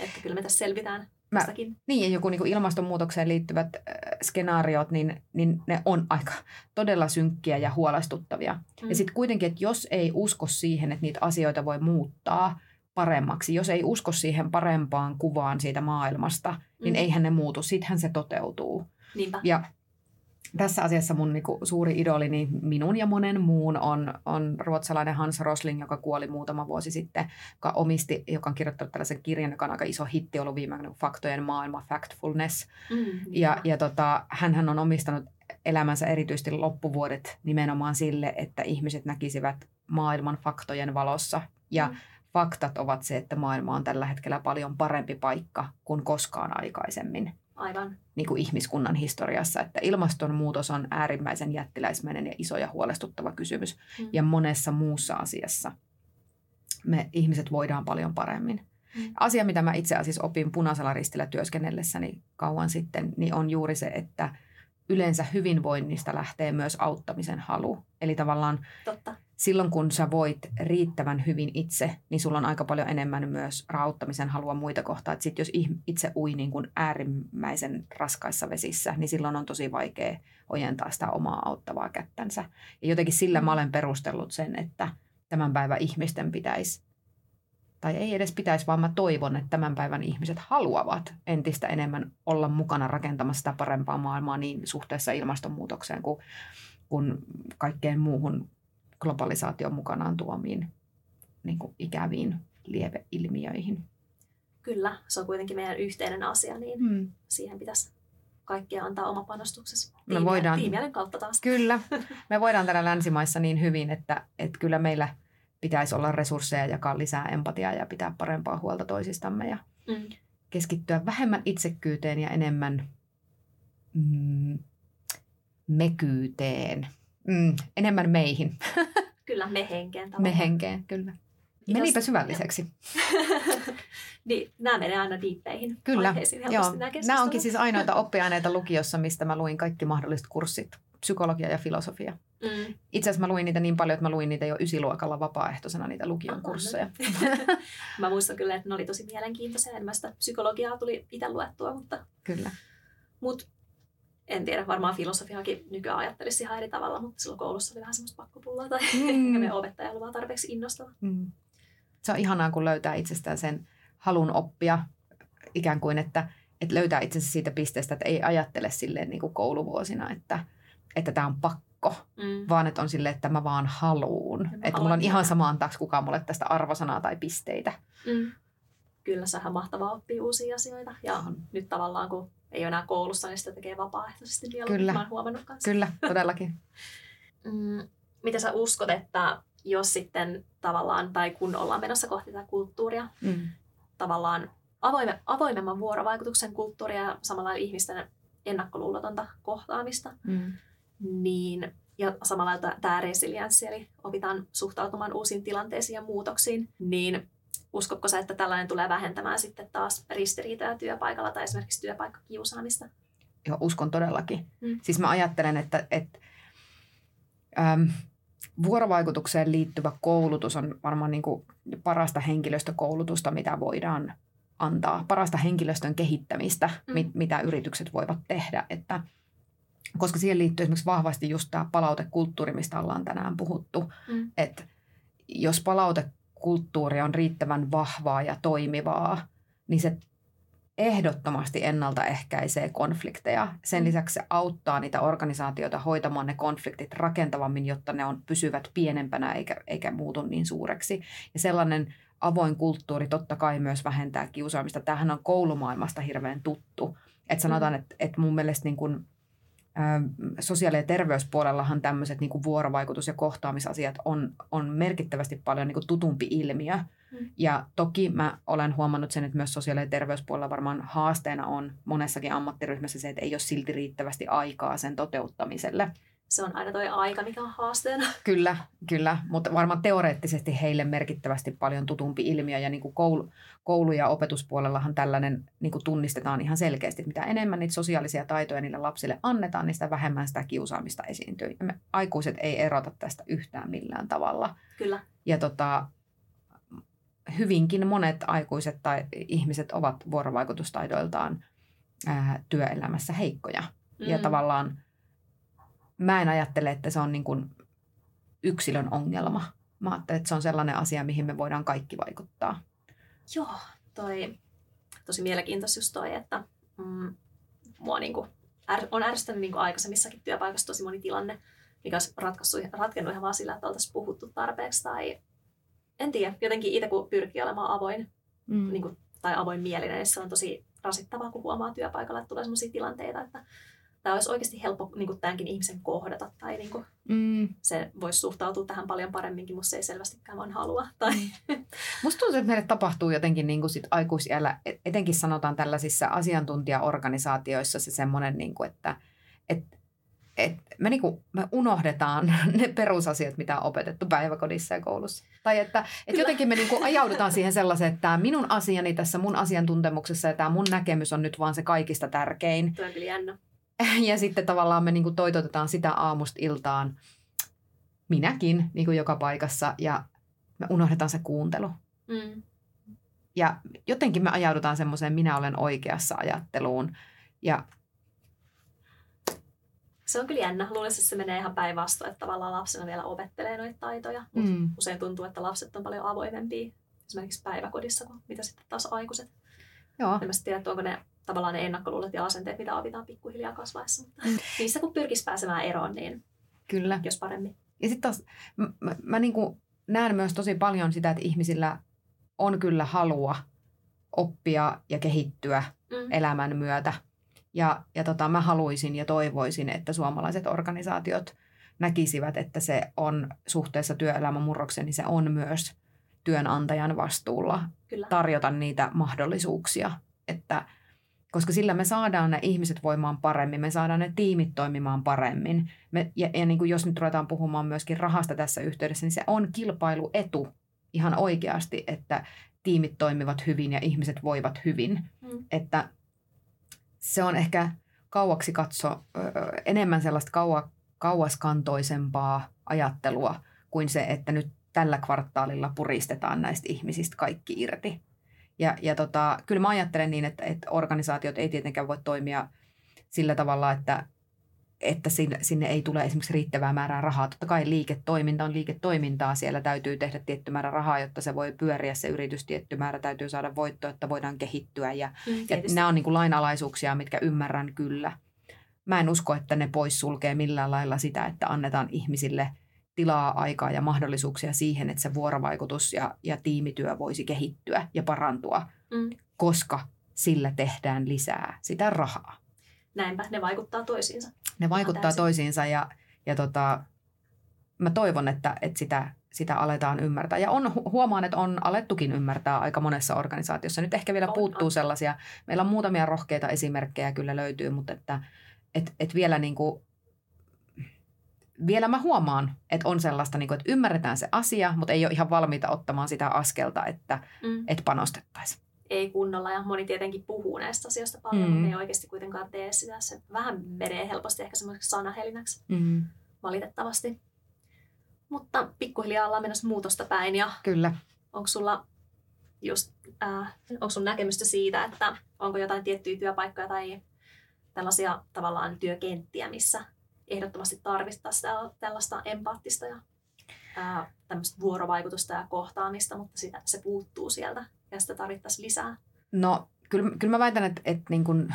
että kyllä me tässä selvitään Mä- tästäkin. Niin, ja joku niin kuin ilmastonmuutokseen liittyvät äh, skenaariot, niin, niin ne on aika todella synkkiä ja huolestuttavia. Mm. Ja sitten kuitenkin, että jos ei usko siihen, että niitä asioita voi muuttaa paremmaksi, jos ei usko siihen parempaan kuvaan siitä maailmasta, niin Mm. eihän ne muutu. Sittenhän se toteutuu. Niinpä. Ja tässä asiassa mun niinku suuri idoli, niin minun ja monen muun on, on ruotsalainen Hans Rosling, joka kuoli muutama vuosi sitten, joka omisti, joka on kirjoittanut tällaisen kirjan, joka on aika iso hitti ollut viime aikoina, Faktojen maailma, Factfulness. Mm, Ja, ja tota, hänhän on omistanut elämänsä erityisesti loppuvuodet nimenomaan sille, että ihmiset näkisivät maailman faktojen valossa. Ja Mm. Faktat ovat se, että maailma on tällä hetkellä paljon parempi paikka kuin koskaan aikaisemmin Aivan. niin kuin ihmiskunnan historiassa, että ilmastonmuutos on äärimmäisen jättiläismäinen ja iso ja huolestuttava kysymys. Mm. Ja monessa muussa asiassa me ihmiset voidaan paljon paremmin. Mm. Asia, mitä mä itse asiassa opin punaisella ristillä työskennellessäni kauan sitten, niin on juuri se, että yleensä hyvinvoinnista lähtee myös auttamisen halu. Eli tavallaan Totta. silloin, kun sä voit riittävän hyvin itse, niin sulla on aika paljon enemmän myös auttamisen halua muita kohtaan. Sitten jos itse ui niin kuin äärimmäisen raskaissa vesissä, niin silloin on tosi vaikea ojentaa sitä omaa auttavaa kättänsä. Ja jotenkin sillä mä olen perustellut sen, että tämän päivän ihmisten pitäisi, tai ei edes pitäisi, vaan mä toivon, että tämän päivän ihmiset haluavat entistä enemmän olla mukana rakentamassa sitä parempaa maailmaa niin suhteessa ilmastonmuutokseen kuin, kuin kaikkeen muuhun globalisaation mukanaan tuomiin niin kuin ikäviin lieveilmiöihin. Kyllä, se on kuitenkin meidän yhteinen asia, niin Hmm. siihen pitäisi kaikkia antaa oma panostuksessa. Me voidaan- kautta taas. Kyllä. Me voidaan täällä länsimaissa niin hyvin, että, että kyllä meillä pitäisi olla resursseja jakaa lisää empatiaa ja pitää parempaa huolta toisistamme ja Mm. keskittyä vähemmän itsekkyyteen ja enemmän mm, mekyyteen. Mm, enemmän meihin. Kyllä, me henkeen Me tavallaan. henkeen, kyllä. Kiitos. Menipä syvälliseksi. niin, nämä menee aina diippeihin Kyllä, Joo. nämä Nämä onkin siis ainoita oppiaineita lukiossa, mistä mä luin kaikki mahdolliset kurssit. Psykologia ja filosofia. Mm. Itse asiassa mä luin niitä niin paljon, että mä luin niitä jo ysiluokalla vapaaehtoisena, niitä lukion Aha, kursseja. no. Mä muistan kyllä, että ne oli tosi mielenkiintoisia. Enemmän sitä psykologiaa tuli itse luettua, mutta Kyllä. mut, en tiedä, varmaan filosofiakin nykyään ajattelisi ihan eri tavalla, mutta silloin koulussa oli vähän semmoista pakkopullaa tai Mm. mm. me opettaja oli vaan tarpeeksi innostava. Mm. Se on ihanaa, kun löytää itsestään sen halun oppia ikään kuin, että, että löytää itsensä siitä pisteestä, että ei ajattele silleen niin kuin kouluvuosina, että että tämä on pakko, Mm. vaan että on silleen, että mä vaan haluun. Että mulla on ihan tehdä. sama antaako kukaan mulle tästä arvosanaa tai pisteitä. Mm. Kyllä se on ihan mahtavaa oppia uusia asioita. Ja On. nyt tavallaan, kun ei ole enää koulussa, niin sitä tekee vapaaehtoisesti mieluummin. Kyllä. Mä oon huomannut kanssa. Kyllä, todellakin. Mm, mitä sä uskot, että jos sitten tavallaan, tai kun ollaan menossa kohti tätä kulttuuria, Mm. tavallaan avoime, avoimemman vuorovaikutuksen kulttuuria ja samalla ihmisten ennakkoluulotonta kohtaamista, Mm. Niin ja samalla tämä resilienssi, eli opitaan suhtautumaan uusiin tilanteisiin ja muutoksiin, niin uskotko sä, että tällainen tulee vähentämään sitten taas ristiriitoja työpaikalla tai esimerkiksi työpaikkakiusaamista? Joo, uskon todellakin. Mm. Siis mä ajattelen, että, että äm, vuorovaikutukseen liittyvä koulutus on varmaan niin kuin parasta henkilöstökoulutusta, mitä voidaan antaa. Parasta henkilöstön kehittämistä, Mm. mit, mitä yritykset voivat tehdä. Että, koska siihen liittyy esimerkiksi vahvasti just tämä palautekulttuuri, mistä ollaan tänään puhuttu. Mm. Että jos palautekulttuuri on riittävän vahvaa ja toimivaa, niin se ehdottomasti ennaltaehkäisee konflikteja. Sen Mm. lisäksi se auttaa niitä organisaatioita hoitamaan ne konfliktit rakentavammin, jotta ne on pysyvät pienempänä eikä, eikä muutu niin suureksi. Ja sellainen avoin kulttuuri totta kai myös vähentää kiusaamista. Tämähän on koulumaailmasta hirveän tuttu. Että sanotaan, Mm. että, että mun mielestä niin kuin, ö, sosiaali- ja terveyspuolellahan tämmöiset niin kuin vuorovaikutus- ja kohtaamisasiat on, on merkittävästi paljon niin kuin tutumpi ilmiö. Mm. Ja toki mä olen huomannut sen, että myös sosiaali- ja terveyspuolella varmaan haasteena on monessakin ammattiryhmässä se, että ei ole silti riittävästi aikaa sen toteuttamiselle. Se on aina toi aika, mikä on haasteena. Kyllä, kyllä, mutta varmaan teoreettisesti heille merkittävästi paljon tutumpi ilmiö ja niin kuin koulu, koulu- ja opetuspuolellahan tällainen niin kuin tunnistetaan ihan selkeästi, että mitä enemmän niitä sosiaalisia taitoja niille lapsille annetaan, niin sitä vähemmän sitä kiusaamista esiintyy. Ja me aikuiset ei erota tästä yhtään millään tavalla. Kyllä. Ja tota, hyvinkin monet aikuiset tai ihmiset ovat vuorovaikutustaidoiltaan ää, työelämässä heikkoja. Mm. Ja tavallaan mä en ajattele, että se on niin kuin yksilön ongelma. Mä ajattelen, että se on sellainen asia, mihin me voidaan kaikki vaikuttaa. Joo, toi tosi mielenkiintoista just toi, että mm, mua niinku, är, on ärsyttänyt niinku aikaisemmissakin työpaikassa tosi moni tilanne, mikä olisi ratkaissut, ratkennut ihan vaan sillä, että oltaisiin puhuttu tarpeeksi tai en tiedä, jotenkin itse kun pyrkii olemaan avoin Mm. niin kuin, tai avoin mielinen, niin se on tosi rasittavaa, kun huomaa työpaikalla, että tulee sellaisia tilanteita, että tämä olisi oikeasti helppo niin kuin tämänkin ihmisen kohdata tai niin kuin, Mm. se voisi suhtautua tähän paljon paremminkin, mutta se ei selvästikään vaan halua. Tai, Musta tuntuu, että meille tapahtuu jotenkin niin kuin sit aikuisiällä, et- etenkin sanotaan tällaisissa asiantuntijaorganisaatioissa se semmoinen, niin kuin, että et, et me, niin kuin, me unohdetaan ne perusasiat, mitä on opetettu päiväkodissa ja koulussa. Tai että et jotenkin me niin kuin ajaudutaan siihen sellaiseen, että tämä minun asiani tässä mun asiantuntemuksessa ja tämä mun näkemys on nyt vaan se kaikista tärkein. tuo on kyllä jännä. Ja sitten tavallaan me niin kuin toitotetaan sitä aamusta iltaan, minäkin niin kuin joka paikassa, ja me unohdetaan se kuuntelu. Mm. Ja jotenkin me ajaudutaan semmoiseen minä olen oikeassa ajatteluun. Ja Se on kyllä jännä. Luulisin, että se menee ihan päinvastoin, että tavallaan lapsena vielä opettelee noita taitoja. Mutta mm, usein tuntuu, että lapset on paljon avoimempia esimerkiksi päiväkodissa kuin mitä sitten taas aikuiset. joo, En mä tiedä, onko ne tavallaan ne ennakkoluulot ja asenteet, mitä opitaan pikkuhiljaa kasvaessa. Mutta Mm. niistä kun pyrkisi pääsemään eroon, niin kyllä. jos paremmin. Ja sitten taas mä, mä, mä niin näen myös tosi paljon sitä, että ihmisillä on kyllä halua oppia ja kehittyä Mm. elämän myötä. Ja, ja tota, mä haluaisin ja toivoisin, että suomalaiset organisaatiot näkisivät, että se on suhteessa työelämän murrokseen, niin se on myös työnantajan vastuulla Kyllä. tarjota niitä mahdollisuuksia, että koska sillä me saadaan ne ihmiset voimaan paremmin, me saadaan ne tiimit toimimaan paremmin. Me, ja ja niin kuin jos nyt ruvetaan puhumaan myöskin rahasta tässä yhteydessä, niin se on kilpailuetu ihan oikeasti, että tiimit toimivat hyvin ja ihmiset voivat hyvin. Mm. Että se on ehkä kauaksi katso ö, enemmän sellaista kaua, kauaskantoisempaa ajattelua kuin se, että nyt tällä kvartaalilla puristetaan näistä ihmisistä kaikki irti. Ja, ja tota, kyllä mä ajattelen niin, että, että organisaatiot ei tietenkään voi toimia sillä tavalla, että, että sinne, sinne ei tule esimerkiksi riittävää määrää rahaa. Totta kai liiketoiminta on liiketoimintaa. Siellä täytyy tehdä tietty määrä rahaa, jotta se voi pyöriä se yritys. Tietty määrä täytyy saada voittoa, että voidaan kehittyä. Ja, Mm, ja nämä on niin kuin lainalaisuuksia, mitkä ymmärrän kyllä. Mä en usko, että ne poissulkee millään lailla sitä, että annetaan ihmisille tilaa, aikaa ja mahdollisuuksia siihen, että se vuorovaikutus ja, ja tiimityö voisi kehittyä ja parantua, Mm. koska sillä tehdään lisää sitä rahaa. Näinpä, ne vaikuttaa toisiinsa. Ne vaikuttaa täysin. toisiinsa ja, ja tota, mä toivon, että, että sitä, sitä aletaan ymmärtää. Ja on, hu- huomaan, että on alettukin ymmärtää aika monessa organisaatiossa. Nyt ehkä vielä On, puuttuu on. sellaisia, meillä on muutamia rohkeita esimerkkejä kyllä löytyy, mutta että et, et vielä niin kuin, vielä mä huomaan, että on sellaista, niin kuin, että ymmärretään se asia, mutta ei ole ihan valmiita ottamaan sitä askelta, että, Mm. että panostettaisiin. Ei kunnolla ja moni tietenkin puhuu näistä asioista paljon, Mm. mutta ei oikeasti kuitenkaan tee sitä. Se vähän menee helposti ehkä semmoiseksi sanahelinäksi Mm, valitettavasti. Mutta pikkuhiljaa ollaan menossa muutosta päin ja kyllä. onko sulla just, äh, onko sun näkemystä siitä, että onko jotain tiettyjä työpaikkoja tai tällaisia tavallaan työkenttiä, missä ehdottomasti tarvittaisiin täl- tällaista empaattista ja äh, tämmöistä vuorovaikutusta ja kohtaamista, mutta sitä, se puuttuu sieltä ja sitä tarvittaisiin lisää. No kyllä, kyllä mä väitän, että, että niin kuin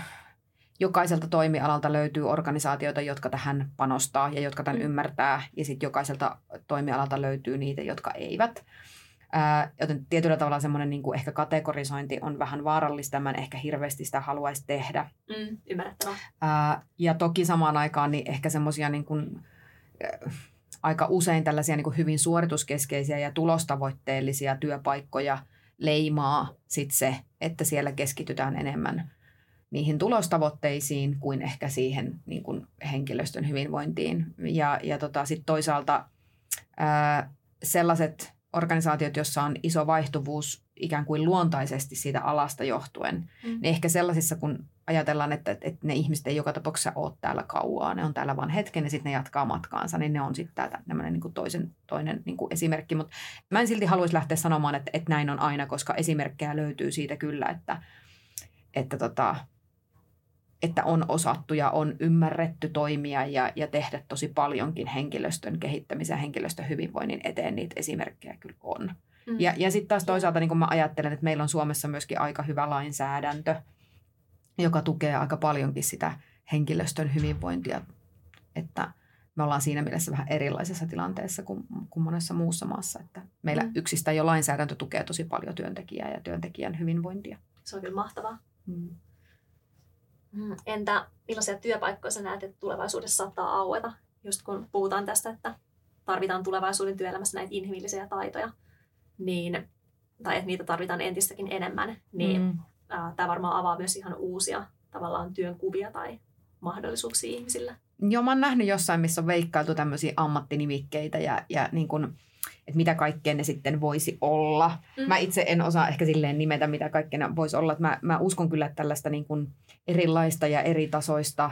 jokaiselta toimialalta löytyy organisaatioita, jotka tähän panostaa ja jotka tämän mm. ymmärtää. Ja sitten jokaiselta toimialalta löytyy niitä, jotka eivät. Ää, joten tietyllä tavalla semmoinen niin ehkä kategorisointi on vähän vaarallista. Mä en ehkä hirveästi sitä haluaisi tehdä. Mm, ymmärrettävää. Ää, ja toki samaan aikaan niin ehkä semmoisia niin kuin, äh, aika usein tällaisia niin kuin hyvin suorituskeskeisiä ja tulostavoitteellisia työpaikkoja leimaa sit se, että siellä keskitytään enemmän niihin tulostavoitteisiin kuin ehkä siihen niin kuin henkilöstön hyvinvointiin. Ja, ja tota, sitten toisaalta ää, sellaiset organisaatiot, joissa on iso vaihtuvuus ikään kuin luontaisesti siitä alasta johtuen, mm. niin ehkä sellaisissa, kun ajatellaan, että, että ne ihmiset ei joka tapauksessa ole täällä kauaa, ne on täällä vain hetken ja sitten ne jatkaa matkaansa, niin ne on sitten tämmöinen niin toisen, toinen niin kuin esimerkki. Mutta mä en silti haluaisi lähteä sanomaan, että, että näin on aina, koska esimerkkejä löytyy siitä kyllä, että, että tota, että on osattu ja on ymmärretty toimia ja, ja tehdä tosi paljonkin henkilöstön kehittämisen ja henkilöstön hyvinvoinnin eteen. Niitä esimerkkejä kyllä on. Mm. Ja, ja sitten taas toisaalta niin kun mä ajattelen, että meillä on Suomessa myöskin aika hyvä lainsäädäntö, joka tukee aika paljonkin sitä henkilöstön hyvinvointia. Että me ollaan siinä mielessä vähän erilaisessa tilanteessa kuin, kuin monessa muussa maassa. Että meillä mm. yksistään jo lainsäädäntö tukee tosi paljon työntekijää ja työntekijän hyvinvointia. Se on kyllä mahtavaa. Mm. Mm, entä millaisia työpaikkoja sä näet, että tulevaisuudessa saattaa aueta, just kun puhutaan tästä, että tarvitaan tulevaisuuden työelämässä näitä inhimillisiä taitoja, niin, tai että niitä tarvitaan entistäkin enemmän, niin mm. tämä varmaan avaa myös ihan uusia tavallaan työnkuvia tai mahdollisuuksia ihmisille. Joo, mä oon nähnyt jossain, missä on veikkailtu tämmöisiä ammattinimikkeitä ja, ja niin kun, että mitä kaikkea ne sitten voisi olla. Mm. Mä itse en osaa ehkä silleen nimetä, mitä kaikkea ne voisi olla. Mä, mä uskon kyllä, että tällaista niin kun erilaista ja eri tasoista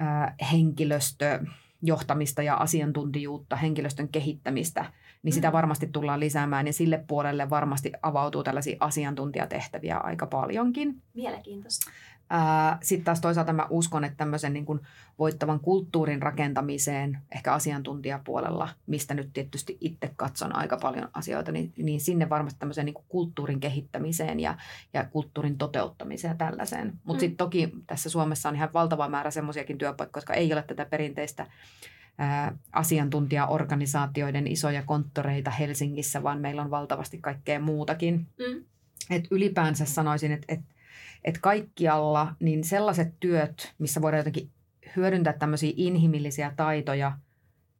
ää, henkilöstöjohtamista ja asiantuntijuutta, henkilöstön kehittämistä, niin sitä mm. varmasti tullaan lisäämään ja sille puolelle varmasti avautuu tällaisia asiantuntijatehtäviä aika paljonkin. Mielenkiintoista. Sitten taas toisaalta mä uskon, että tämmöisen niin kuin voittavan kulttuurin rakentamiseen, ehkä asiantuntijapuolella, mistä nyt tietysti itse katson aika paljon asioita, niin, niin sinne varmasti tämmöiseen niin kuin kulttuurin kehittämiseen ja, ja kulttuurin toteuttamiseen ja tällaiseen. Mutta mm. sitten toki tässä Suomessa on ihan valtava määrä semmoisiakin työpaikkoja, jotka ei ole tätä perinteistä ää, asiantuntijaorganisaatioiden isoja konttoreita Helsingissä, vaan meillä on valtavasti kaikkea muutakin. Mm. Et ylipäänsä sanoisin, että et että kaikkialla niin sellaiset työt, missä voidaan jotenkin hyödyntää tämmöisiä inhimillisiä taitoja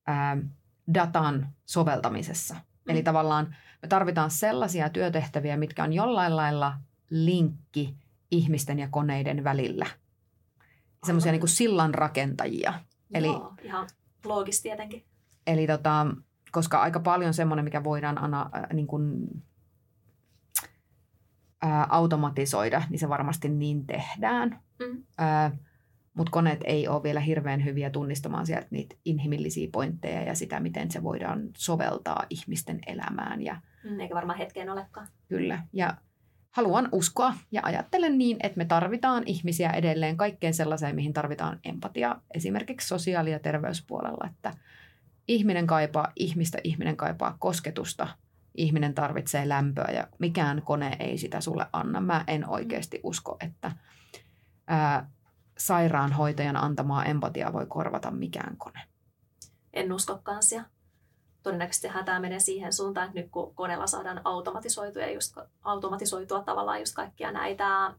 ää, datan soveltamisessa. Mm. Eli tavallaan me tarvitaan sellaisia työtehtäviä, mitkä on jollain lailla linkki ihmisten ja koneiden välillä. Semmoisia niin sillan rakentajia. Eli, Joo, ihan loogisesti tietenkin. Eli tota, koska aika paljon semmoinen, mikä voidaan ana, äh, niin kuin ää, automatisoida, niin se varmasti niin tehdään. Mm. Mutta koneet ei ole vielä hirveän hyviä tunnistamaan sieltä niitä inhimillisiä pointteja ja sitä, miten se voidaan soveltaa ihmisten elämään. Ja, mm, eikä varmaan hetkeen olekaan. Kyllä. Ja haluan uskoa ja ajattelen niin, että me tarvitaan ihmisiä edelleen kaikkeen sellaiseen, mihin tarvitaan empatia. Esimerkiksi sosiaali- ja terveyspuolella, että ihminen kaipaa ihmistä, ihminen kaipaa kosketusta – ihminen tarvitsee lämpöä ja mikään kone ei sitä sulle anna. Mä en oikeasti usko, että ää, sairaanhoitajan antamaa empatiaa voi korvata mikään kone. En usko kanssa. Todennäköisesti tämä menee siihen suuntaan, että nyt kun koneella saadaan automatisoitua, just, automatisoitua tavallaan just kaikkia näitä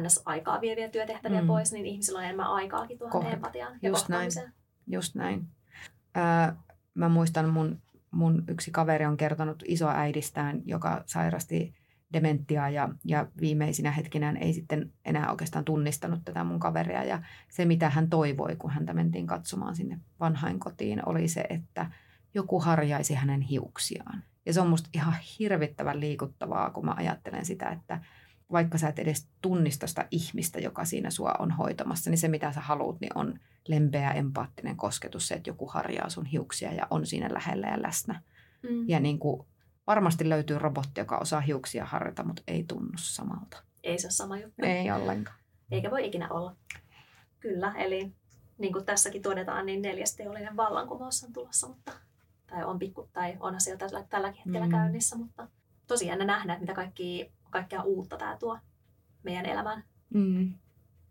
NS-aikaa vieviä työtehtäviä mm. pois, niin ihmisillä on enemmän aikaakin tuohon Kohdat. empatiaan ja Just näin. Just näin. Ää, mä muistan mun mun yksi kaveri on kertonut isoäidistään, joka sairasti dementiaa ja, ja viimeisinä hetkinään ei sitten enää oikeastaan tunnistanut tätä mun kaveria. Ja se, mitä hän toivoi, kun häntä mentiin katsomaan sinne vanhainkotiin, oli se, että joku harjaisi hänen hiuksiaan. Ja se on musta ihan hirvittävän liikuttavaa, kun mä ajattelen sitä, että vaikka sä et edes tunnista sitä ihmistä, joka siinä sua on hoitamassa, niin se mitä sä haluat, niin on lempeä, empaattinen kosketus, se, että joku harjaa sun hiuksia ja on siinä lähellä ja läsnä. Mm. Ja niin kuin, varmasti löytyy robotti, joka osaa hiuksia harjata, mutta ei tunnu samalta. Ei se ole sama juttu. Ei ollenkaan. Eikä voi ikinä olla. Kyllä, eli niin kuin tässäkin todetaan, niin neljäs teollinen vallankumous on tulossa, mutta, tai on pikku, tai on tällä, tälläkin hetkellä mm. käynnissä, mutta tosi jännä nähdä, että mitä kaikki, kaikkea uutta tämä tuo. meidän elämään, Mm.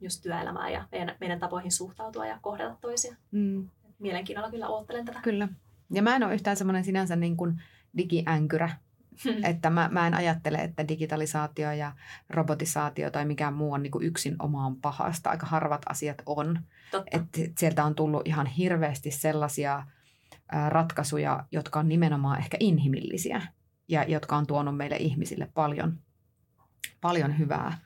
just työelämään ja meidän, meidän tapoihin suhtautua ja kohdata toisia. Mm. Mielenkiinnolla kyllä oottelen tätä. Kyllä. Ja mä en ole yhtään semmoinen sinänsä niin kuin digiänkyrä, että mä, mä en ajattele, että digitalisaatio ja robotisaatio tai mikään muu on niin kuin yksin omaan pahasta. Aika harvat asiat on. Totta. Et sieltä on tullut ihan hirveästi sellaisia ratkaisuja, jotka on nimenomaan ehkä inhimillisiä ja jotka on tuonut meille ihmisille paljon, paljon hyvää.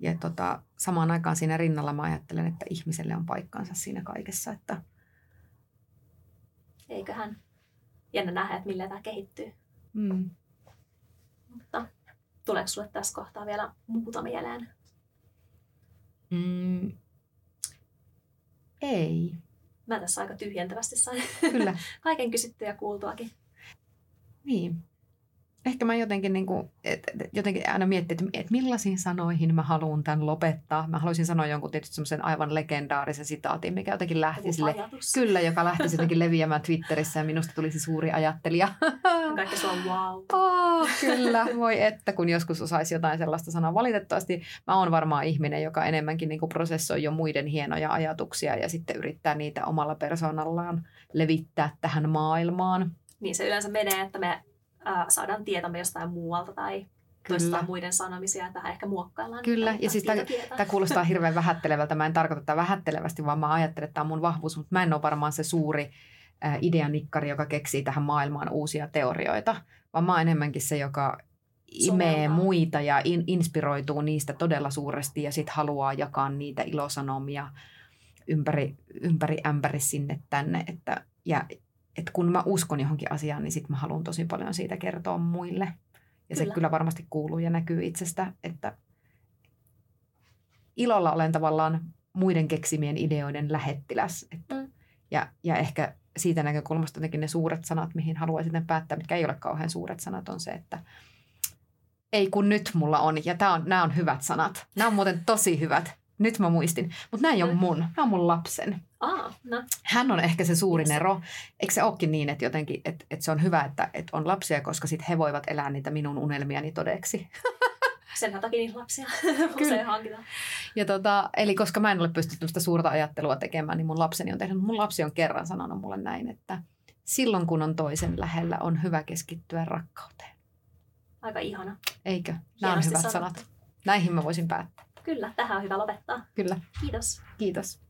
Ja tota, samaan aikaan siinä rinnalla mä ajattelen, että ihmiselle on paikkansa siinä kaikessa, että Eiköhän jännä nähdä, että millä tämä kehittyy. mm, Mutta tuleeko sulle tässä kohtaa vielä muuta mieleen? mm, ei, Mä tässä aika tyhjentävästi sain kyllä, kaiken kysyttyä ja kuultuakin. niin. Ehkä mä jotenkin, niin kuin, et, et, jotenkin aina miettii, että, että millaisiin sanoihin mä haluan tämän lopettaa. Mä haluaisin sanoa jonkun tietysti semmoisen aivan legendaarisen sitaatin, mikä jotenkin lähti sille, kyllä, joka lähti jotenkin leviämään Twitterissä ja minusta tulisi suuri ajattelija. Kaikki sulla on wow. Oh, kyllä, voi että kun joskus osaisi jotain sellaista sanoa. Valitettavasti mä oon varmaan ihminen, joka enemmänkin niin kuin prosessoi jo muiden hienoja ajatuksia ja sitten yrittää niitä omalla persoonallaan levittää tähän maailmaan. Niin se yleensä menee, että me ää, saadaan tietämme jostain muualta tai toistetaan muiden sanomisia tähän ehkä muokkaillaan. Kyllä, ja siis. Tämä kuulostaa hirveän vähättelevältä. Mä en tarkoita tätä vähättelevästi, vaan mä ajattelen, että tämä on mun vahvuus, mutta mä en ole varmaan se suuri äh, ideanikkari, joka keksii tähän maailmaan uusia teorioita, vaan mä oon enemmänkin se, joka imee Soveltaa. muita ja in, inspiroituu niistä todella suuresti ja sitten haluaa jakaa niitä ilosanomia ympäri, ympäri ämpäri sinne tänne. Että, ja et kun mä uskon johonkin asiaan, niin sitten mä haluan tosi paljon siitä kertoa muille. Ja se Kyllä. kyllä varmasti kuuluu ja näkyy itsestä, että ilolla olen tavallaan muiden keksimien ideoiden lähettiläs. Että, Mm. ja, ja ehkä siitä näkökulmasta jotenkin ne suuret sanat, mihin haluaisin ne päättää, mitkä ei ole kauhean suuret sanat, on se, että ei kun nyt mulla on. Ja tää on, nämä on hyvät sanat. Nämä on muuten tosi hyvät. Nyt mä muistin. Mutta nämä ei ole Mm. mun. Nämä on mun lapsen. Aa, no, Hän on ehkä se suurin Yes. ero. Eikö se olekin niin, että jotenkin, että, että se on hyvä, että, että on lapsia, koska sitten he voivat elää niitä minun unelmiani todeksi. sen takia niitä lapsia Kyllä. usein hankitaan. Ja tota, eli koska mä en ole pystynyt sitä suurta ajattelua tekemään, niin mun lapseni on tehnyt. Mun lapsi on kerran sanonut mulle näin, että silloin kun on toisen lähellä, on hyvä keskittyä rakkauteen. Aika ihana. Eikö? Nämä on hyvät sanottu. sanat. Näihin mä voisin päättää. Kyllä, tähän on hyvä lopettaa. Kyllä. Kiitos. Kiitos.